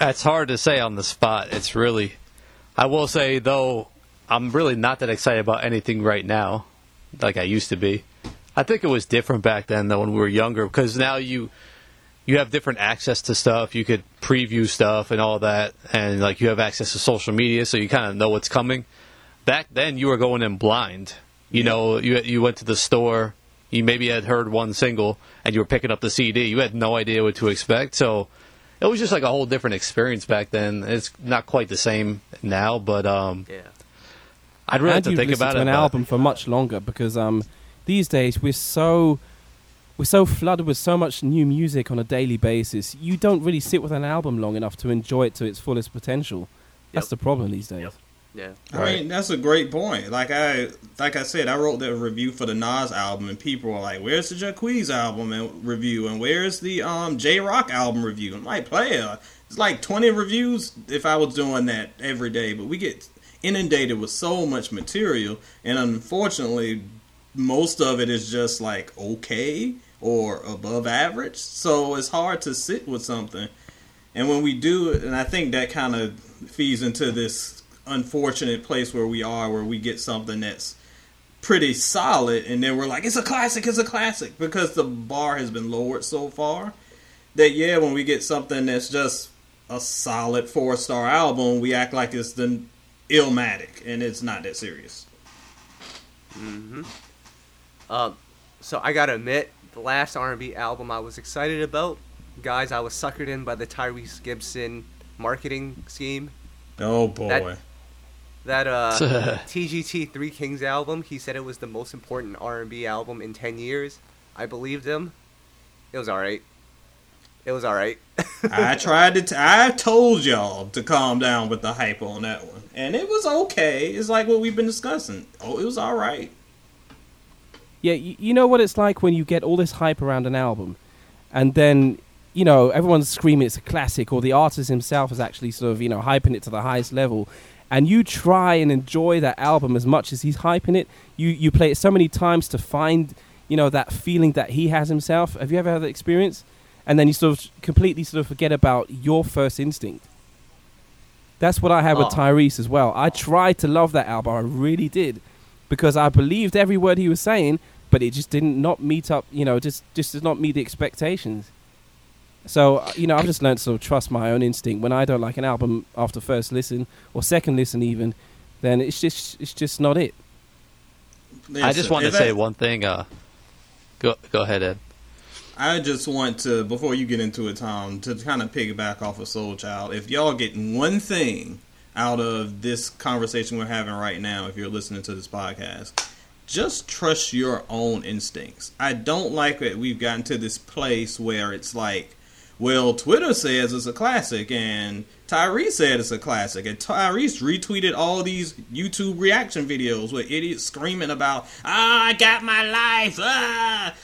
It's hard to say on the spot. It's really. I will say though, I'm really not that excited about anything right now, like I used to be. I think it was different back then though when we were younger because now you you have different access to stuff. You could preview stuff and all that, and like you have access to social media, so you kind of know what's coming. Back then, you were going in blind. You know, you you went to the store. You maybe had heard one single, and you were picking up the CD. You had no idea what to expect, so it was just like a whole different experience back then. It's not quite the same now, but um, Yeah. I'd really have to you've think about to it. an but- album for much longer because um, these days we're so we're so flooded with so much new music on a daily basis. You don't really sit with an album long enough to enjoy it to its fullest potential. That's Yep. the problem these days. Yep. Yeah. I Right. mean, that's a great point. Like I, like I said, I wrote that review for the Nas album, and people were like, "Where's the Jacquees album and review? And where's the um J Rock album review?" I'm like, "Player, it's like 20 reviews if I was doing that every day." But we get inundated with so much material, and unfortunately, most of it is just like okay or above average. So it's hard to sit with something. And when we do and I think that kind of feeds into this unfortunate place where we are, where we get something that's pretty solid, and then we're like, it's a classic, it's a classic, because the bar has been lowered so far. That, yeah, when we get something that's just a solid four star album, we act like it's the Illmatic, and it's not that serious. Hmm. Um, so I gotta admit, the last R&B album I was excited about, guys, I was suckered in by the Tyrese Gibson marketing scheme. Oh boy. That- That uh, TGT Three Kings album, he said it was the most important R&B album in ten years. I believed him. It was all right. It was all right. I tried to. T- I told y'all to calm down with the hype on that one, and it was okay. It's like what we've been discussing. Oh, it was all right. Yeah, you, you know what it's like when you get all this hype around an album, and then you know everyone's screaming it's a classic, or the artist himself is actually sort of you know hyping it to the highest level, and you try and enjoy that album as much as he's hyping it. You you play it so many times to find you know that feeling that he has himself. Have you ever had that experience? And then you sort of completely sort of forget about your first instinct. That's what I had with Oh. Tyrese as well. I tried to love that album, I really did, because I believed every word he was saying, but it just didn't not meet up. You know, just just did not meet the expectations. So uh, you know, I've just learned to sort of trust my own instinct. When I don't like an album after first listen or second listen, even, then it's just it's just not it. I just Listen, wanted if to say that- one thing. Uh, go go ahead, Ed. I just want to, before you get into it, Tom, to kind of piggyback off of Soul Child. If y'all get one thing out of this conversation we're having right now, if you're listening to this podcast, just trust your own instincts. I don't like that we've gotten to this place where it's like, well, Twitter says it's a classic, and Tyrese said it's a classic, and Tyrese retweeted all these YouTube reaction videos with idiots screaming about, "Ah, I got my life!" Ah,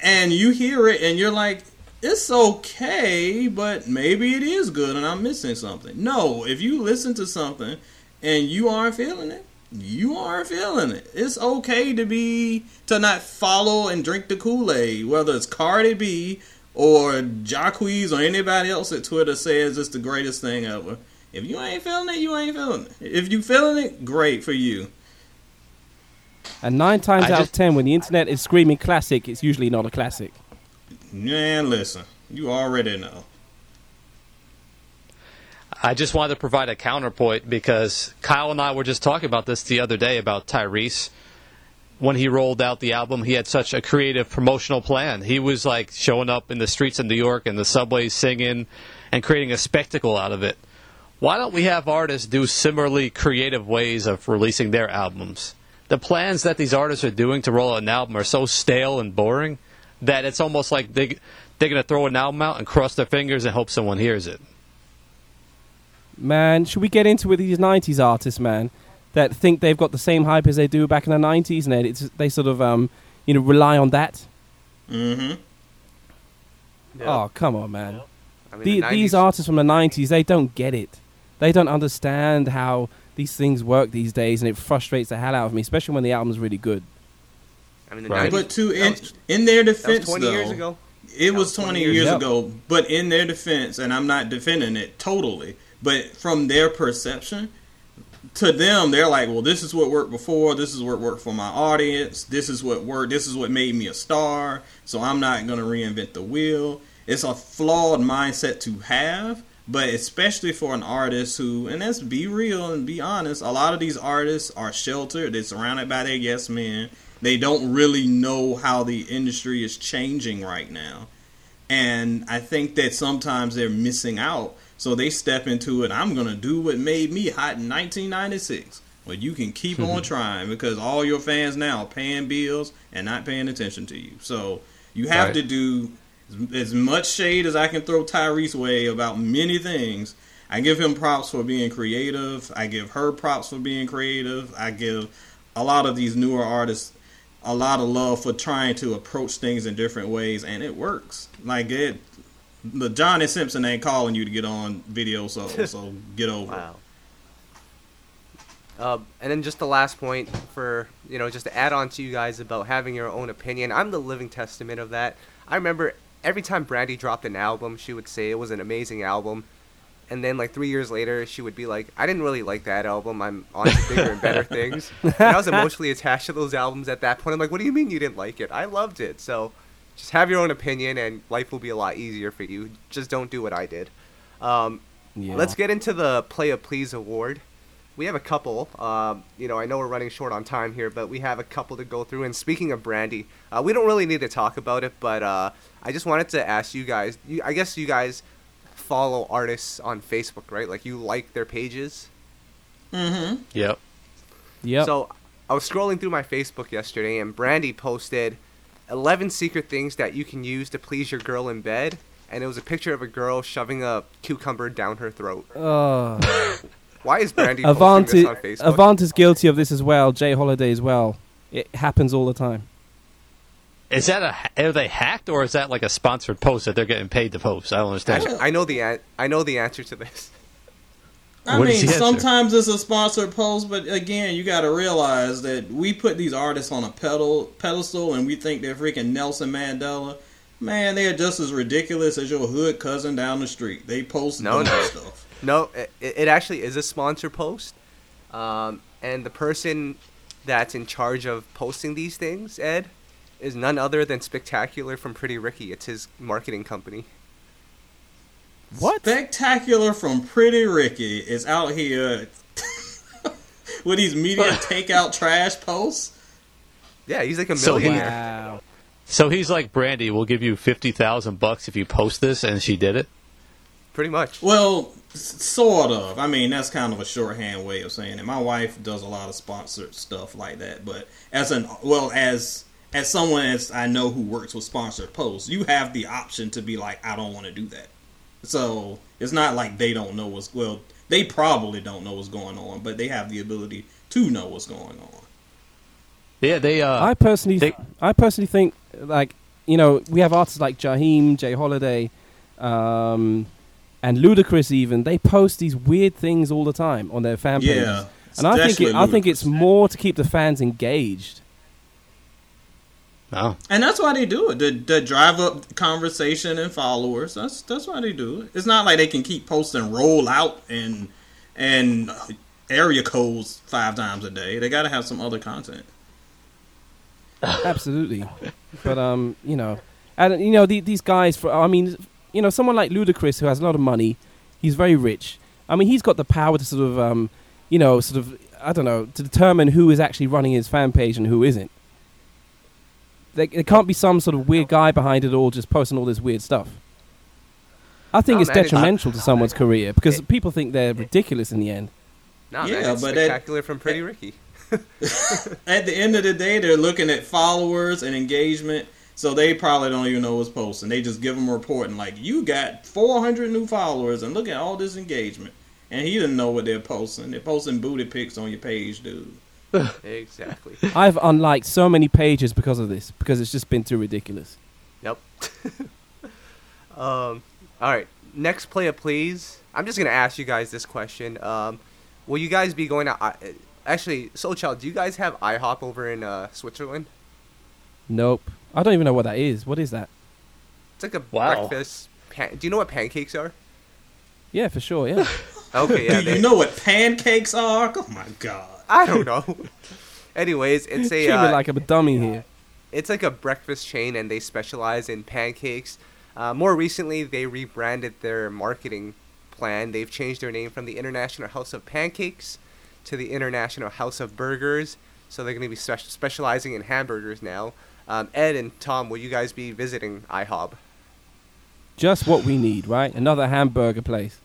and you hear it, and you're like, "It's okay, but maybe it is good, and I'm missing something." No, if you listen to something and you aren't feeling it, you aren't feeling it. It's okay to be to not follow and drink the Kool Aid, whether it's Cardi B or Jacquees or anybody else at Twitter says it's the greatest thing ever. If you ain't feeling it, you ain't feeling it. If you feeling it, great for you. And nine times I out of ten, when the internet is screaming classic, it's usually not a classic. Man, listen, you already know. I just wanted to provide a counterpoint because Kyle and I were just talking about this the other day about Tyrese. When he rolled out the album, he had such a creative promotional plan. He was like showing up in the streets of New York and the subways singing and creating a spectacle out of it. Why don't we have artists do similarly creative ways of releasing their albums? The plans that these artists are doing to roll out an album are so stale and boring that it's almost like they, they're going to throw an album out and cross their fingers and hope someone hears it. Man, should we get into with these '90s artists, man, that think they've got the same hype as they do back in the '90s, and they, it's, they sort of, um, you know, rely on that? Mm-hmm. Oh, come on, man. I mean, The, the these artists from the '90s, they don't get it. They don't understand how these things work these days, and it frustrates the hell out of me, especially when the album's really good. I mean, the Right. 90s, But to in, was- in their defense, 20 though, years ago. it was was 20 20 years years Yep. ago. But in their defense, and I'm not defending it totally, but from their perception, to them, they're like, well, this is what worked before. This is what worked for my audience. This is what worked. This is what made me a star. So I'm not going to reinvent the wheel. It's a flawed mindset to have, but especially for an artist who, and let's be real and be honest, a lot of these artists are sheltered. They're surrounded by their yes men. They don't really know how the industry is changing right now. And I think that sometimes they're missing out. So they step into it. I'm going to do what made me hot in 1996. Well, you can keep on trying because all your fans now are paying bills and not paying attention to you. So you have Right. to do as- as much shade as I can throw Tyrese way about many things. I give him props for being creative. I give her props for being creative. I give a lot of these newer artists a lot of love for trying to approach things in different ways, and it works. Like it, the Johnny Simpson ain't calling you to get on video, so so get over. it. Wow. Uh, and then just the last point for you know just to add on to you guys about having your own opinion. I'm the living testament of that. I remember every time Brandy dropped an album, she would say it was an amazing album, and then like three years later, she would be like, "I didn't really like that album. I'm on to bigger and better things." And I was emotionally attached to those albums at that point. I'm like, "What do you mean you didn't like it? I loved it." So just have your own opinion, and life will be a lot easier for you. Just don't do what I did. Um, Yeah. Let's get into the Player Please award. We have a couple. Um, you know, I know we're running short on time here, but we have a couple to go through. And speaking of Brandy, uh, we don't really need to talk about it, but uh, I just wanted to ask you guys. You, I guess you guys follow artists on Facebook, right? Like you like their pages. Mm-hmm. Yep. Yep. So I was scrolling through my Facebook yesterday, and Brandy posted 11 secret things that you can use to please your girl in bed, and it was a picture of a girl shoving a cucumber down her throat. Oh. Why is Brandy posting Avant, this is, on Facebook? Avant is guilty of this as well. J. Holiday as well. It happens all the time. Is that a are they hacked or is that like a sponsored post that they're getting paid to post? I don't understand. Actually, I know the an- I know the answer to this. I What mean, sometimes it's a sponsored post, but again, you got to realize that we put these artists on a pedal pedestal, and we think they're freaking Nelson Mandela. Man, they're just as ridiculous as your hood cousin down the street. They post No, no. stuff. No, it, it actually is a sponsor post, um, and the person that's in charge of posting these things, Ed, is none other than Spectacular from Pretty Ricky. It's his marketing company. What? Spectacular from Pretty Ricky is out here with these media takeout trash posts. Yeah, he's like a So he- millionaire. Wow. So he's like Brandy. We'll give you fifty thousand bucks if you post this, and she did it. Pretty much. Well, s- sort of. I mean, that's kind of a shorthand way of saying it. My wife does a lot of sponsored stuff like that, but as an well as as someone as I know who works with sponsored posts, you have the option to be like, I don't want to do that. So it's not like they don't know what's well. They probably don't know what's going on, but they have the ability to know what's going on. Yeah, they. Uh, I personally, they- I personally think like you know we have artists like Jaheim, J. Holiday, um, and Ludacris. Even they post these weird things all the time on their fan pages. Yeah, and I think it, I think it's more to keep the fans engaged. Oh, And that's why they do it. To, to drive up conversation and followers. That's that's why they do it. It's not like they can keep posting roll out and and area codes five times a day. They got to have some other content. Absolutely, but um, you know, and you know the, these guys. For I mean, you know, someone like Ludacris who has a lot of money, he's very rich. I mean, he's got the power to sort of um, you know, sort of I don't know, to determine who is actually running his fan page and who isn't. There, there can't be some sort of weird guy behind it all just posting all this weird stuff. I think No, it's man, it's- detrimental to someone's career because people think they're ridiculous in the end. No, Yeah, man, it's but that- Spectacular from Pretty Ricky. At the end of the day, they're looking at followers and engagement. So they probably don't even know what's posting. They just give them a report and like, you got 400 new followers and look at all this engagement. And he didn't know what they're posting. They're posting booty pics on your page, dude. Exactly. I've unliked so many pages because of this because it's just been too ridiculous. Yep. um, all right. Next player, please. I'm just gonna ask you guys this question. Um, will you guys be going to? I actually, Soul Child, do you guys have IHOP over in uh, Switzerland? Nope. I don't even know what that is. What is that? It's like a Wow. breakfast. Pan- do you know what pancakes are? Yeah, for sure. Yeah. Okay, yeah. Do they- you know what pancakes are? Oh my god. I don't know. Anyways, it's a Treat me uh, like I'm a dummy here. it's like a breakfast chain, and they specialize in pancakes. Uh, more recently, they rebranded their marketing plan. They've changed their name from the International House of Pancakes to the International House of Burgers. So they're going to be spe- specializing in hamburgers now. Um, Ed and Tom, will you guys be visiting IHOB? Just what we need, right? Another hamburger place.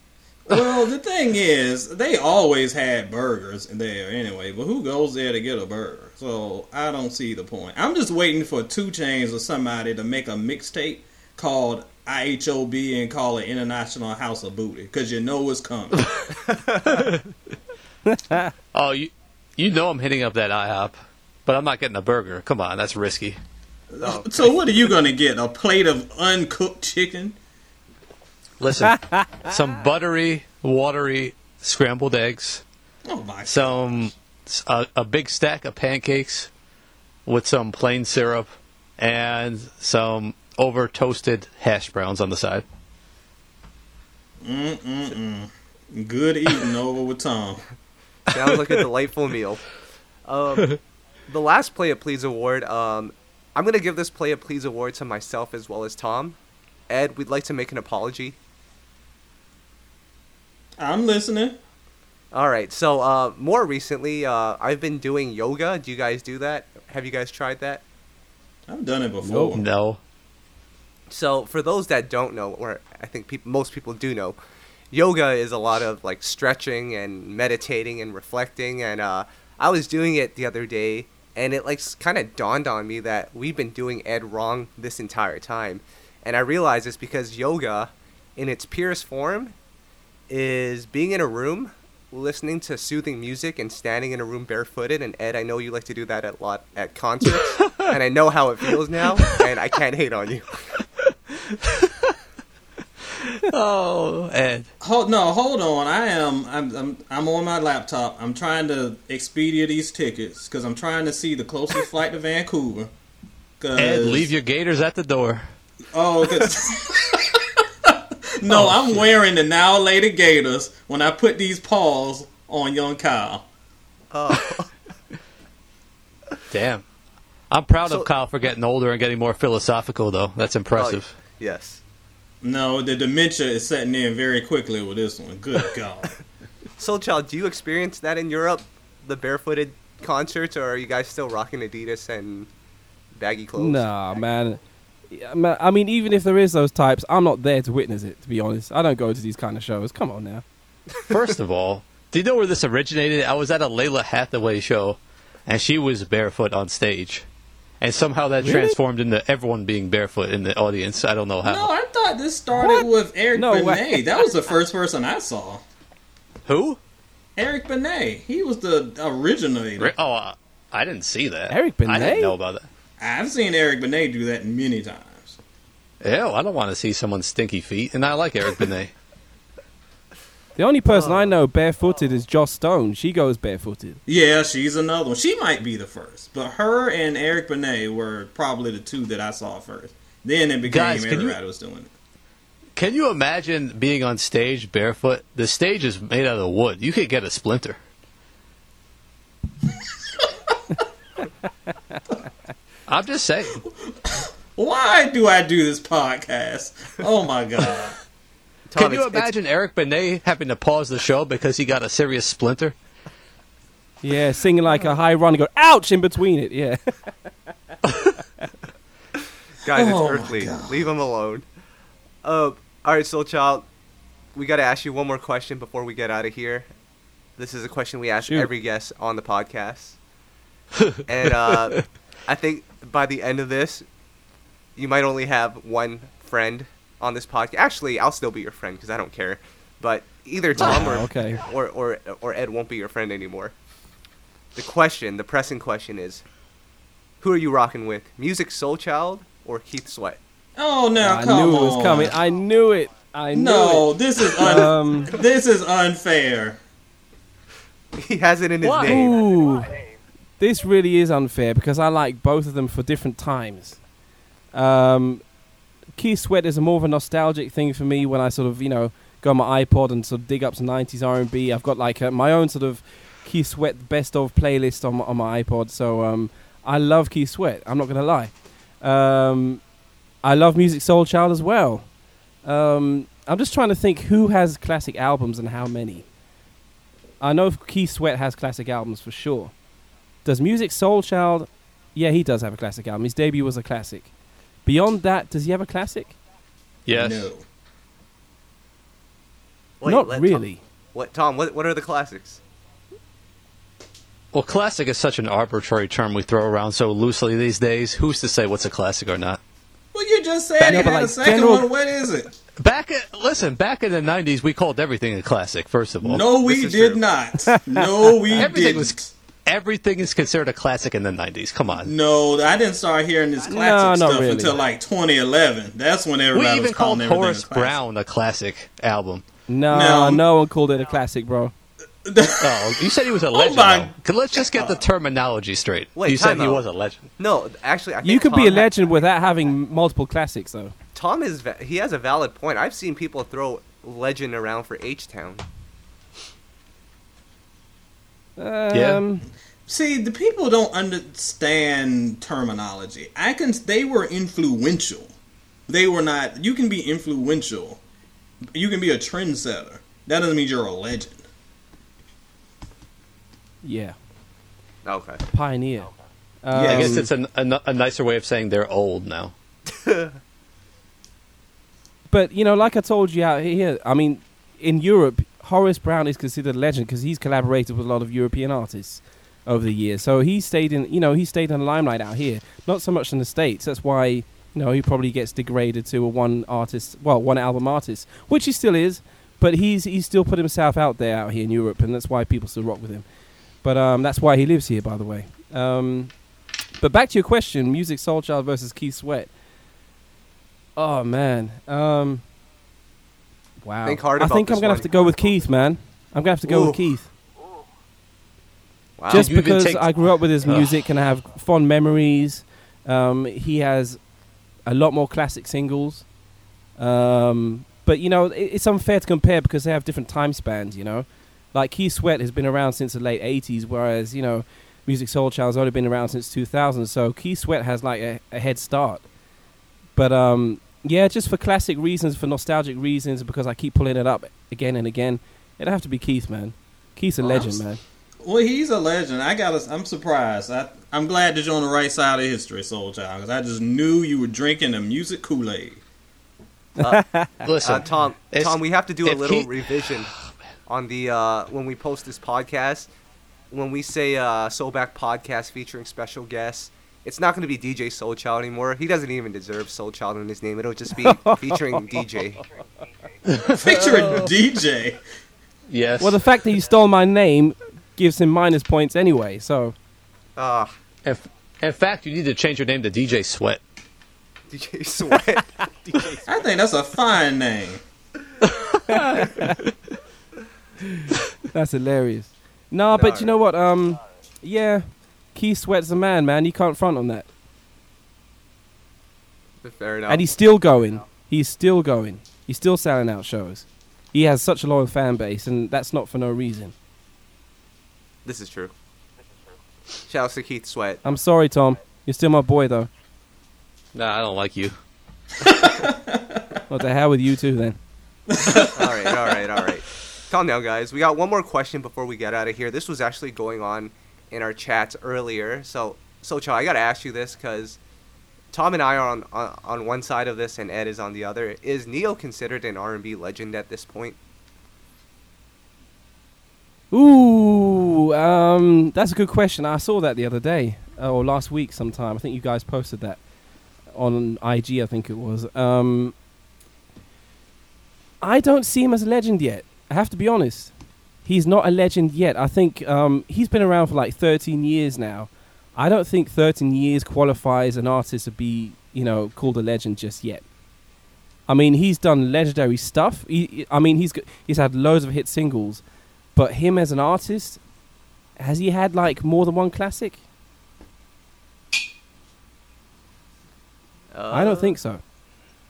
Well, the thing is, they always had burgers there anyway, but who goes there to get a burger? So I don't see the point. I'm just waiting for 2 Chainz or somebody to make a mixtape called IHOB and call it International House of Booty, because you know it's coming. oh, you you know I'm hitting up that IHOP, but I'm not getting a burger. Come on, that's risky. Oh, so what are you gonna get? A plate of uncooked chicken? Listen, some buttery, watery scrambled eggs, Oh my! some a, a big stack of pancakes with some plain syrup, and some over toasted hash browns on the side. Mm mm mm. Good eating over with Tom. Sounds like a delightful meal. Um, the last Play It Please award, um, I'm going to give this Play It Please award to myself as well as Tom. Ed, we'd like to make an apology. I'm listening. All right, so uh, more recently, uh, I've been doing yoga. Do you guys do that? Have you guys tried that? I've done it before. No, So, for those that don't know, or I think peop most people do know, yoga is a lot of like stretching and meditating and reflecting. And uh, I was doing it the other day, and it like kind of dawned on me that we've been doing Ed wrong this entire time, and I realized it's because yoga, in its purest form, is being in a room, listening to soothing music, and standing in a room barefooted. And Ed, I know you like to do that a lot at concerts, and I know how it feels now, and I can't hate on you. Oh, Ed. Hold no, hold on. I am. I'm. I'm. I'm on my laptop. I'm trying to Expedia these tickets because I'm trying to see the closest flight to Vancouver. 'Cause- Ed, leave your gators at the door. Oh, 'cause- no, oh, I'm wearing the now later Gators when I put these paws on young Kyle. Oh, Damn. I'm proud So- of Kyle for getting older and getting more philosophical, though. That's oh, impressive. yes. No, the dementia is setting in very quickly with this one. Good God. Soul Child, do you experience that in Europe, the barefooted concerts, or are you guys still rocking Adidas and baggy clothes? Nah, man. Man, I mean, even if there is those types, I'm not there to witness it. To be honest, I don't go to these kind of shows. Come on now. First of all, do you know where this originated? I was at a Lalah Hathaway show, and she was barefoot on stage. And somehow that Really? transformed into everyone being barefoot in the audience. I don't know how. no, I thought this started What? with Eric No Benet. way. That was the first person I saw. Who? Eric Benet. He was the originator. Re- Oh, uh, I didn't see that. Eric Benet. I didn't know about that. I've seen Eric Benet do that many times. Hell, I don't want to see someone's stinky feet, and I like Eric Benet. The only person Oh. I know barefooted is Joss Stone. She goes barefooted. Yeah, she's another one. She might be the first, but her and Eric Benet were probably the two that I saw first. Then it became Guys, can you- was doing it. Can you imagine being on stage barefoot? The stage is made out of wood. You could get a splinter. I'm just saying. Why do I do this podcast? Oh my god! Tom, Can you it's- it's- imagine Eric Benet having to pause the show because he got a serious splinter? Yeah, singing like a high run and go, ouch, in between it. Yeah. Guys, Oh it's earthly. God. Leave him alone. Uh, all right, Soul Child. We got to ask you one more question before we get out of here. This is a question we ask Shoot. every guest on the podcast. and uh, I think by the end of this, you might only have one friend on this podcast. Actually, I'll still be your friend because I don't care. But either Tom Oh, or, okay. or, or, or Ed won't be your friend anymore. The question, the pressing question is who are you rocking with? Musiq Soulchild or Keith Sweat? Oh no, I come knew it was coming. I knew it. I knew no, this is un- Um, this is unfair. He has it in his Why? name. ooh, this really is unfair because I like both of them for different times. Um, Keith Sweat is a more of a nostalgic thing for me when I sort of, you know, go on my iPod and sort of dig up some 90s R&B. I've got like uh my own sort of Keith Sweat best of playlist on on my iPod. So um, I love Keith Sweat. I'm not going to lie. Um, I love Musiq Soulchild as well. Um, I'm just trying to think who has classic albums and how many. I know Keith Sweat has classic albums for sure. Does Musiq Soulchild? Yeah, he does have a classic album. His debut was a classic. Beyond that, does he have a classic? Yes. No. Wait, Not let Tom- really. what Tom? What what are the classics? Well, classic is such an arbitrary term we throw around so loosely these days. Who's to say what's a classic or not? Well, you just said But you no, but had a second general- one. What is it? Back at, listen, back in the '90s, we called everything a classic. First of all, No, we did true. not. No, we everything didn't. was everything is considered a classic in the '90s. Come on, No, I didn't start hearing this classic not stuff really. until like 2011. That's when we everybody even was calling called everything Horace a. Brown a classic album. No, No. no one called it a classic, bro. Oh, you said he was a oh legend. my Let's just get the terminology straight. Wait, you said time he out. was a legend. No, actually, I think You could Tom be a ha- legend without having multiple classics, though. Tom is va- he has a valid point. I've seen people throw legend around for H Town. Um, See, the people don't understand terminology. I can. They were influential. They were not. You can be influential. You can be a trendsetter. That doesn't mean you're a legend. yeah, Okay. pioneer. Yeah, I Um, guess it's a, a, a nicer way of saying they're old now. But you know, like I told you out here, I mean, in Europe, Horace Brown is considered a legend because he's collaborated with a lot of European artists. over the years. So he stayed in, you know, he stayed in the limelight out here, not so much in the states. That's why, you know, he probably gets degraded to a one artist, well, one album artist, which he still is. But he's he's still put himself out there out here in Europe, and that's why people still rock with him. But um, that's why he lives here, by the way. Um, but back to your question: Musiq Soulchild versus Keith Sweat. Oh man, um, wow. Think hard I think I'm gonna one. have to go with Keith, man. I'm gonna have to go Ooh. with Keith. Wow. Just you even because take- I grew up with his Ugh. music and I have fond memories. Um, he has a lot more classic singles. Um, but you know, it, it's unfair to compare because they have different time spans. You know, like Keith Sweat has been around since the late '80s, whereas you know, Musiq Soulchild's only been around since 2000. So Keith Sweat has like a, a head start. But um, yeah, just for classic reasons, for nostalgic reasons, because I keep pulling it up again and again, it'd have to be Keith, man. Keith's a Oh, I'm legend, man. Well, he's a legend. I got. to I'm surprised. I, I'm glad that you're on the right side of history, Soul Child, because I just knew you were drinking the Musiq Kool Aid. Listen, Uh, Tom, Tom, we have to do a little he- revision on the uh, when we post this podcast. When we say uh, Soulback podcast featuring special guests, it's not going to be DJ Soul Child anymore. He doesn't even deserve Soul Child in his name. It'll just be featuring DJ. Featuring DJ. yes. Well, the fact that he stole my name gives him minus points anyway. So Ah, in, in fact, you need to change your name to DJ Sweat. DJ Sweat. I think that's a fine name. that's hilarious. No, but you know what? Um, yeah, Keith Sweat's a man, man. You can't front on that, Fair enough. and he's still going. He's still going. He's still selling out shows. He has such a loyal fan base, and that's not for no reason. this is true. Shout out to Keith Sweat. I'm sorry, Tom. You're still my boy, though. Nah, I don't like you. What the hell with you too, then? all right, all right, all right. Calm down, guys. We got one more question before we get out of here. This was actually going on in our chats earlier. So, so Cho, I gotta ask you this because Tom and I are on, on on one side of this, and Ed is on the other. Is Ne-Yo considered an R&B legend at this point? Ooh, um, that's a good question. I saw that the other day uh, or last week sometime. I think you guys posted that on IG. I think it was. Um, I don't see him as a legend yet. I have to be honest. He's not a legend yet. I think um, he's been around for like 13 years now. I don't think 13 years qualifies an artist to be, you know, called a legend just yet. I mean, he's done legendary stuff. He, I mean, he's he's had loads of hit singles, but him as an artist, has he had like more than one classic? I don't think so.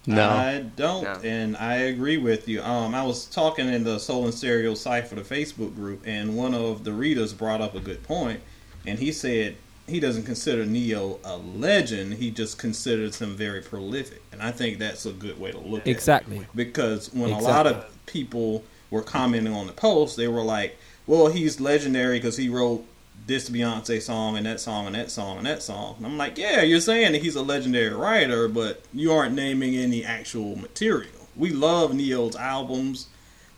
No. I don't, No. and I agree with you. Um, I was talking in the Soul in Stereo site for the Facebook group, and one of the readers brought up a good point, and he said he doesn't consider Ne-Yo a legend; he just considers him very prolific, and I think that's a good way to look at it. Exactly. because when a lot of people were commenting on the post, they were like, "Well, he's legendary because he wrote this Beyonce song and that song and that song and that song." And I'm like, "Yeah, you're saying that he's a legendary writer, but you aren't naming any actual material. We love Ne-Yo's albums,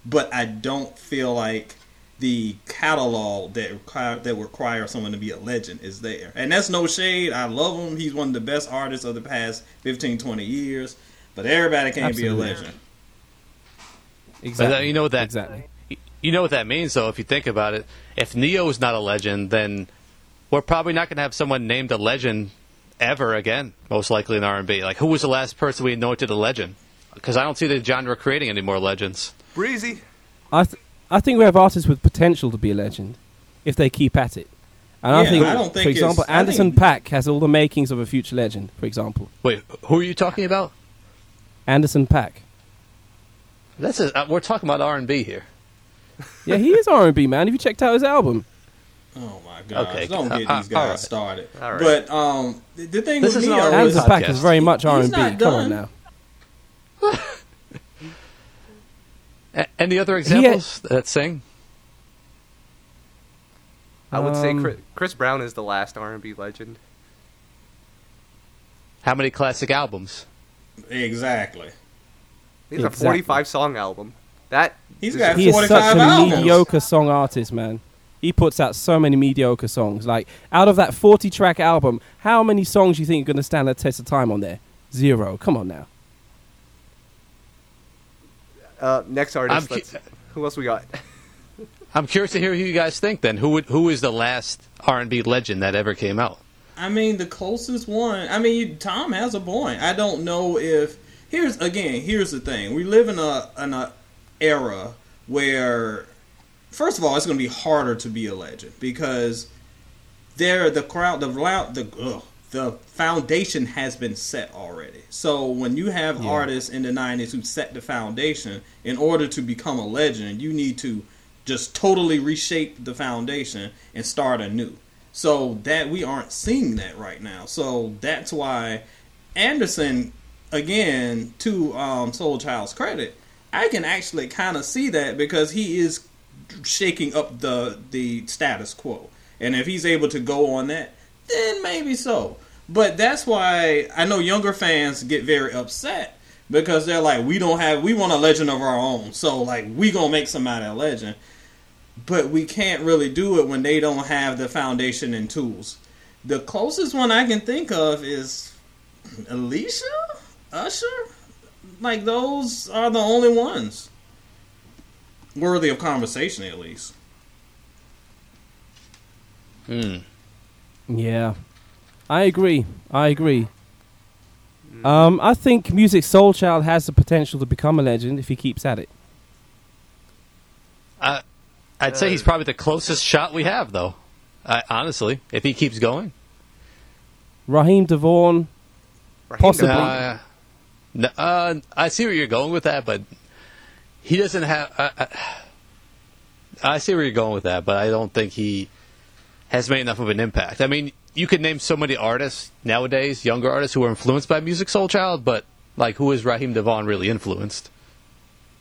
but I don't feel like." The catalog that require that require someone to be a legend is there, and that's no shade. I love him. He's one of the best artists of the past 15, 20 years. But everybody can't Absolutely. be a legend. Exactly. But, uh, you know what that- exactly. You know what that means, though, if you think about it. If Ne-Yo is not a legend, then we're probably not going to have someone named a legend ever again. Most likely in R and B. Like, who was the last person we anointed a legend? Because I don't see the genre creating any more legends. Breezy. I th- I think we have artists with potential to be a legend if they keep at it. And I think, I don't think for example, Anderson think- .Paak has all the makings of a future legend. For example, Wait, who are you talking about? Anderson .Paak. That's a, uh, we're talking about R and B here. Yeah, he is R and B man. Have you checked out his album? Oh my gosh! Okay, Don't get uh, these uh, guys alright. started. All right. But um, the, the thing This with is an Ne-Yo R&B is Anderson .Paak is very much R and B. not Come on now. A- any other examples that sing? I would say Um, Chris, Chris Brown is the last R&B legend. How many classic albums? exactly. He's a Exactly. 45 song album. That He's is- got He is such 45 a albums. mediocre song artist, man. He puts out so many mediocre songs. Like out of that 40 track album, how many songs do you think are going to stand the test of time on there? Zero. Come on now. Uh, next artist. cu- let's- who else we got? I'm curious to hear who you guys think. Then who would, who is the last R&B legend that ever came out? I mean, the closest one. I mean, Tom has a point. I don't know if here's again. Here's the thing: we live in a in a era where, first of all, it's going to be harder to be a legend because there the crowd the the ugh, the foundation has been set already. So when you have Yeah. artists in the '90s who set the foundation, in order to become a legend, you need to just totally reshape the foundation and start anew. So that we aren't seeing that right now. So that's why Anderson, again, to um, Soul Child's credit, I can actually kind of see that because he is shaking up the the status quo, and if he's able to go on that, then maybe so. But that's why I know younger fans get very upset because they're like, we don't have, we want a legend of our own, so like we gonna make somebody a legend but we can't really do it when they don't have the foundation and tools. The closest one I can think of is Alicia, Usher. Like those are the only ones worthy of conversation, at least. Hmm. Yeah, I agree. I agree. Um, I think Musiq Soulchild has the potential to become a legend if he keeps at it. I, I'd say he's probably the closest shot we have, though. I, honestly, if he keeps going. Raheem DeVaughn, Raheem Possibly. Uh, no, uh, I see where you're going with that, but he doesn't have. Uh, uh, I see where you're going with that, but I don't think he has made enough of an impact. I mean, you could name so many artists nowadays, younger artists who are influenced by Musiq Soulchild, but like, who is Raheem DeVaughn really influenced?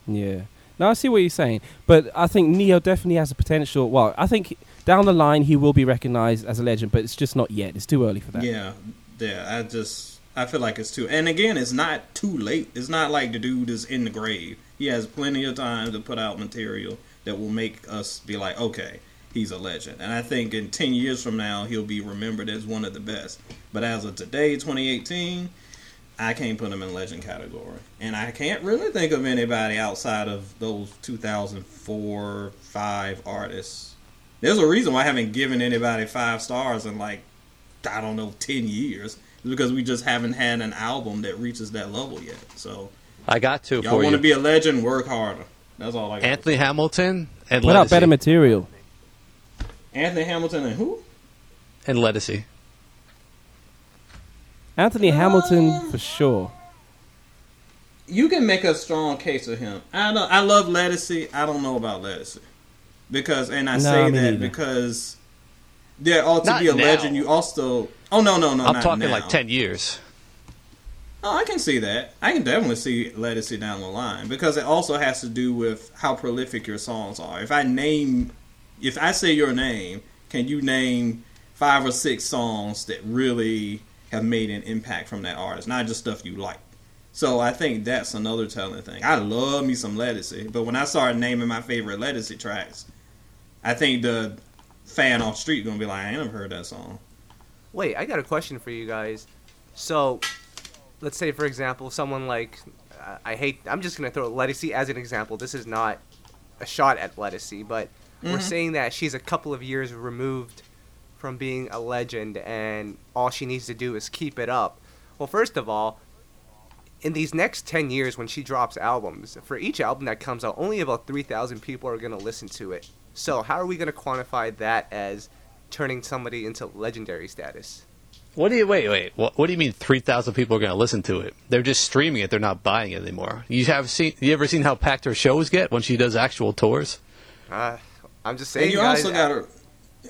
Yeah. No, I see what you're saying, but I think Ne-Yo definitely has the potential. Well, I think down the line he will be recognized as a legend, but it's just not yet. It's too early for that. Yeah, yeah. I just I feel like it's too. And again, it's not too late. It's not like the dude is in the grave. He has plenty of time to put out material that will make us be like, okay, he's a legend. And I think in ten years from now, he'll be remembered as one of the best. But as of today, 2018. I can't put him in legend category, and I can't really think of anybody outside of those 2004 five artists. There's a reason why I haven't given anybody five stars in like I don't know ten years. It's because we just haven't had an album that reaches that level yet. So I got two y'all want to be a legend, work harder. That's all I got. Anthony Hamilton and Put out better material. Anthony Hamilton and who? and Ledisi. Anthony Hamilton for sure. You can make a strong case of him. I don't. I love Ledisi. I don't know about Ledisi because, and I No, say that neither. because there ought to Not be a now. legend. You also. Oh no no no! I'm talking now. like 10 years. Oh, I can see that. I can definitely see Ledisi down the line because it also has to do with how prolific your songs are. If I name, if I say your name, can you name five or six songs that really have made an impact from that artist, not just stuff you like? So I think that's another telling thing. I love me some Ledisi, but when I started naming my favorite Ledisi tracks, I think the fan off street gonna be like, I ain't never heard that song. Wait, I got a question for you guys. So, let's say, for example, someone like uh, I hate. I'm just gonna throw Ledisi as an example. This is not a shot at Ledisi, but we're Mhm. saying that she's a couple of years removed from being a legend, and all she needs to do is keep it up. Well, first of all, in these next 10 years when she drops albums, for each album that comes out, only about 3,000 people are going to listen to it. So, how are we going to quantify that as turning somebody into legendary status? What do you wait? Wait. What, what do you mean? Three thousand people are going to listen to it? They're just streaming it. They're not buying it anymore. You have seen? You ever seen how packed her shows get when she does actual tours? Uh, I'm just saying, And you guys, also got to,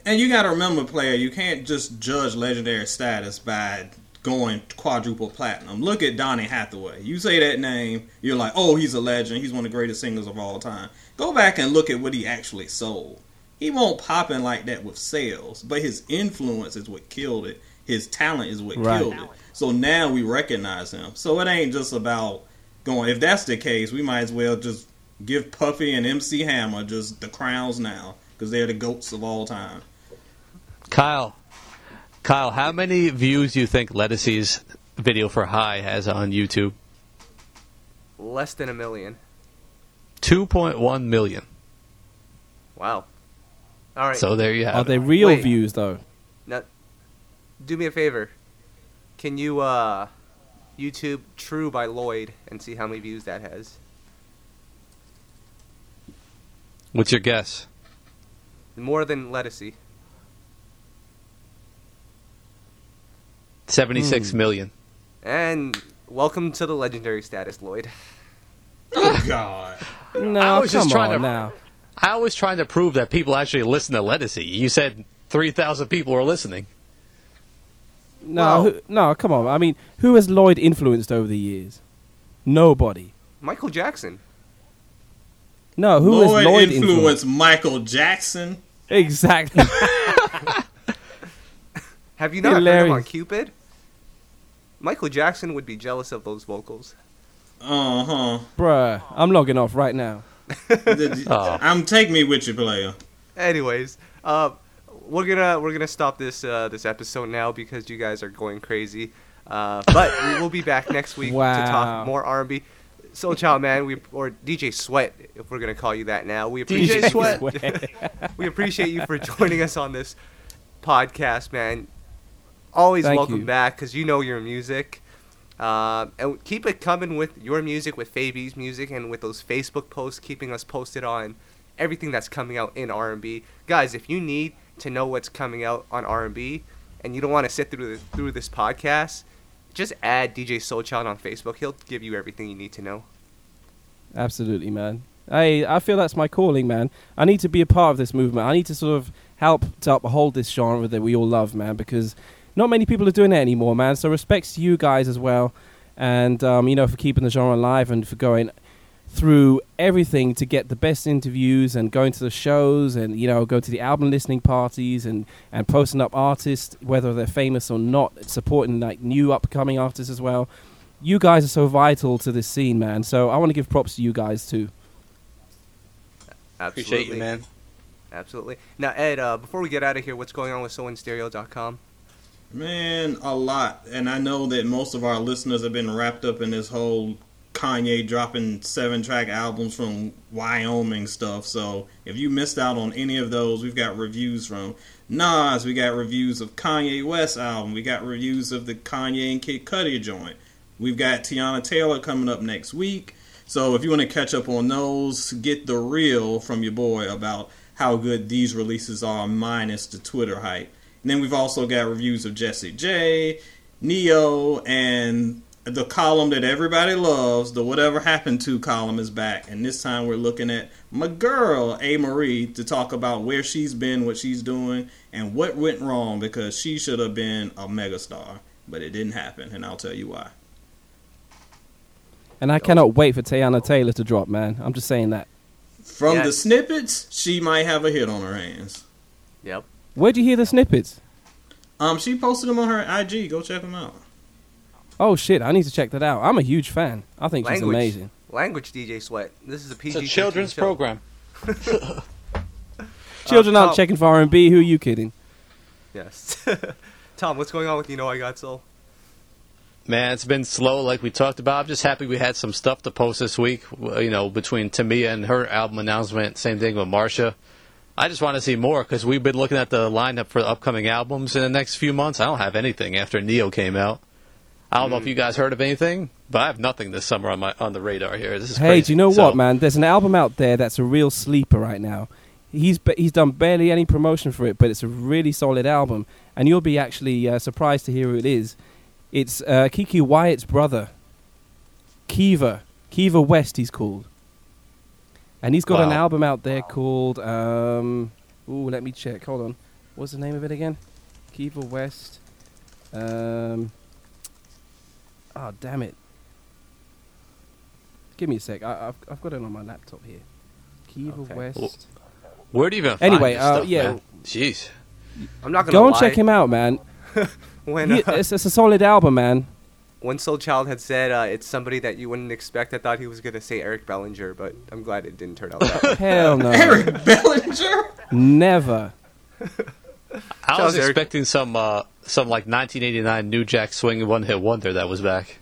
and you got to remember, player, you can't just judge legendary status by going quadruple platinum. Look at Donny Hathaway. You say that name, you're like, oh, he's a legend. He's one of the greatest singers of all time. Go back and look at what he actually sold. He won't pop in like that with sales, but his influence is what killed it. His talent is what Right. killed it. So now we recognize him. So it ain't just about going. If that's the case, we might as well just give Puffy and MC Hammer just the crowns now because they're the goats of all time. Kyle, Kyle, how many views do you think Ledisi's video for High has on YouTube? Less than a million. 2.1 million. Wow. All right. So there you have Are it. they real Wait. views though? Now, do me a favor. Can you uh, YouTube "Tru" by Lloyd and see how many views that has? What's your guess? More than Ledisi. 76 Hmm. million. And welcome to the legendary status, Lloyd. Oh God! No, I was come just trying on to- now. I was trying to prove that people actually listen to Ledisi. You said 3,000 people are listening. No, Well- who, no, come on. I mean, who has Lloyd influenced over the years? Nobody. Michael Jackson. No, who Lloyd has Lloyd influenced influenced? Michael Jackson. Exactly. Have you not heard him on Hilarious. Cupid? Michael Jackson would be jealous of those vocals. Uh huh. Bruh, I'm logging off right now. Oh. I'm take me with you, player. Anyways, uh, we're gonna we're gonna stop this uh, this episode now because you guys are going crazy. Uh, but we will be back next week to talk more R&B. Soul Child Man, we or DJ Sweat, if we're gonna call you that now. We DJ appreciate Sweat. we appreciate you for joining us on this podcast, man. Always Thank welcome you. back because you know your music. Uh, and keep it coming with your music, with Fabi's music, and with those Facebook posts, keeping us posted on everything that's coming out in R&B. Guys, if you need to know what's coming out on R&B, and you don't want to sit through the, through this podcast, just add DJ Soulchild on Facebook. He'll give you everything you need to know. Absolutely, man. I I feel that's my calling, man. I need to be a part of this movement. I need to sort of help to uphold this genre that we all love, man, because not many people are doing it anymore, man. So respects to you guys as well, and um, you know for keeping the genre alive and for going through everything to get the best interviews and going to the shows and you know go to the album listening parties and and posting up artists whether they're famous or not supporting like new upcoming artists as well you guys are so vital to this scene man so i want to give props to you guys too Absolutely. Appreciate you, man. Absolutely. Now, Ed, uh, before we get out of here, what's going on with SoulInStereo.com? Man, a lot. And I know that most of our listeners have been wrapped up in this whole Kanye dropping seven track albums from Wyoming stuff. So if you missed out on any of those, we've got reviews from Nas, we got reviews of Kanye West album, we got reviews of the Kanye and Kid Cudi joint. We've got Teyana Taylor coming up next week. So if you want to catch up on those, get the real from your boy about how good these releases are minus the Twitter hype. And then we've also got reviews of Jessie J, Ne-Yo, and the column that everybody loves, the Whatever Happened To column is back. And this time we're looking at my girl, Amerie, to talk about where she's been, what she's doing, and what went wrong because she should have been a megastar. But it didn't happen, and I'll tell you why. and i cannot wait for Teyana taylor to drop man i'm just saying that From the snippets, she might have a hit on her hands. Yep. Where'd you hear the snippets Um, she posted them on her IG. Go check them out. oh shit i need to check that out i'm a huge fan i think she's amazing Language DJ Sweat. This is a PG. It's a children's show. program. children Uh, aren't checking for r&b who are you kidding Yes. Tom, what's going on with You Know I Got Soul? Man, it's been slow, like we talked about. I'm just happy we had some stuff to post this week. You know, between Tamia and her album announcement, same thing with Marsha. I just want to see more because we've been looking at the lineup for the upcoming albums in the next few months. I don't have anything after Ne-Yo came out. I don't know if you guys heard of anything, but I have nothing this summer on my on the radar here. This is Hey, crazy. do you know So, what, man? There's an album out there that's a real sleeper right now. He's he's done barely any promotion for it, but it's a really solid album, and you'll be actually uh, surprised to hear who it is. It's uh, Keke Wyatt's brother, Kiva Kiva West. He's called, and he's got an album out there called. Um, ooh, let me check. Hold on. What's the name of it again? Kiva West. Um. Oh damn it. Give me a sec. I, I've I've got it on my laptop here. Kiva Okay. West. Where do you even find Anyway, uh, stuff, yeah. man? Jeez. I'm not gonna Go and lie. check him out, man. When, He- uh, it's, it's a solid album, man. When Soul Child had said uh, it's somebody that you wouldn't expect, I thought he was gonna say Eric Bellinger, but I'm glad it didn't turn out that way. Hell no. Eric Bellinger. Never. I Charles was Eric- expecting some uh, some like 1989 New Jack Swing one hit wonder that was back.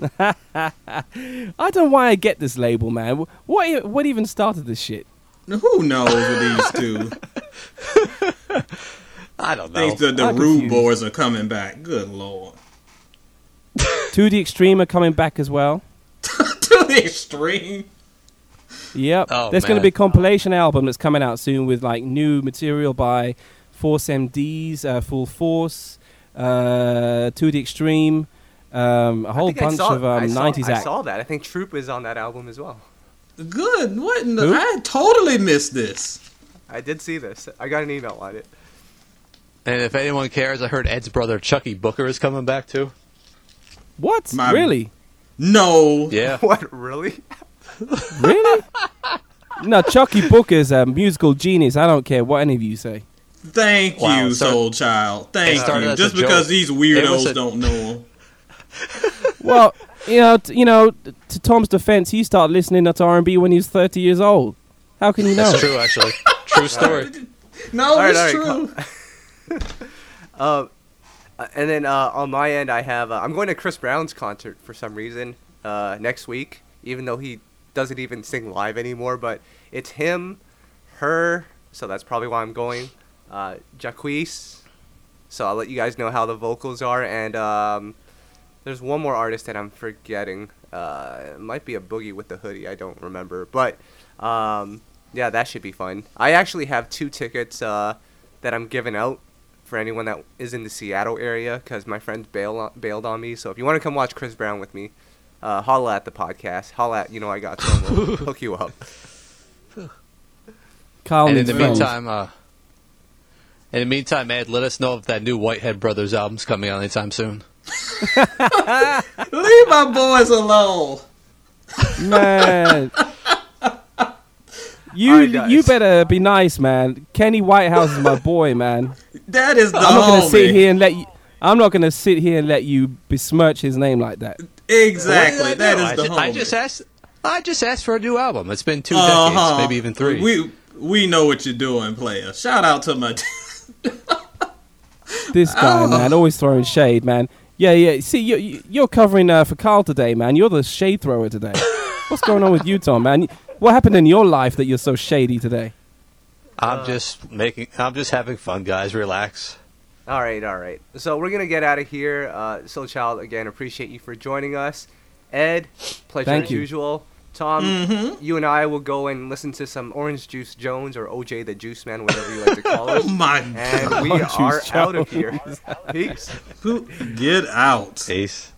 I don't know why I get this label, man. What what even started this shit? Who knows with these two? I don't know. Think the, the rude confused. boys are coming back. Good lord. To the Extreme are coming back as well. to the extreme. Yep. Oh, There's going to be a compilation album that's coming out soon with like new material by Force MDs, uh, Full Force, uh, To the Extreme, um, a I whole bunch saw- of um, I saw, 90s I saw that. I think Troop is on that album as well. Good. What? In the, Who? I totally missed this. I did see this. I got an email on it. And if anyone cares, I heard Ed's brother Chuckii Booker is coming back too. What? My- Really? No. Yeah. What? Really? Really? no, Chuckii Booker's a musical genius. I don't care what any of you say. Thank Wow, you, so- Soul Child. Thank you. Just because joke. these weirdos a- don't know him. Well, you know, t- you know. t- To Tom's defense, he started listening to R&B when he was 30 years old. How can you know? That's true, actually. True story. No, right, it's all right, true. Uh, and then uh, on my end, I have uh, I'm going to Chris Brown's concert for some reason uh, next week, even though he doesn't even sing live anymore. But it's him, her, so that's probably why I'm going. Uh, Jacquees, so I'll let you guys know how the vocals are. And um, there's one more artist that I'm forgetting. Uh, it might be a boogie with the hoodie. I don't remember, but um, yeah, that should be fun. I actually have two tickets uh, that I'm giving out for anyone that is in the Seattle area because my friends bail on, bailed on me. So if you want to come watch Chris Brown with me, uh, holla at the podcast. Holla at you know I got some. We'll hook you up. Carl and in the friends. meantime, uh, in the meantime, Ed, let us know if that new Whitehead Brothers album's coming out anytime soon. Leave my boys alone. Man. You Alright, guys. you better be nice, man. Kenny Whitehead is my boy, man. That is the I'm not gonna homie. sit here and let you. I'm not gonna sit here and let you besmirch his name like that. Exactly. What did That I the I, I just asked. I just asked for a new album. It's been 2 Uh-huh. decades, maybe even three. We we know what you're doing, player. Shout out to my. This guy, Oh. man, always throwing shade, man. Yeah, yeah. See, you, you- you're covering uh, for Carl today, man. You're the shade thrower today. What's going on with you, Tom, man? What happened in your life that you're so shady today? I'm just making. I'm just having fun, guys. Relax. All right, all right. So we're gonna get out of here. Uh, Soul Child, again, appreciate you for joining us. Ed, pleasure Thank as you. usual. Tom, Mm-hmm. you and I will go and listen to some Orange Juice Jones or OJ the Juice Man, whatever you like to call it. Oh my And god! we Orange are Juice out of here. Peace. Get out. Peace.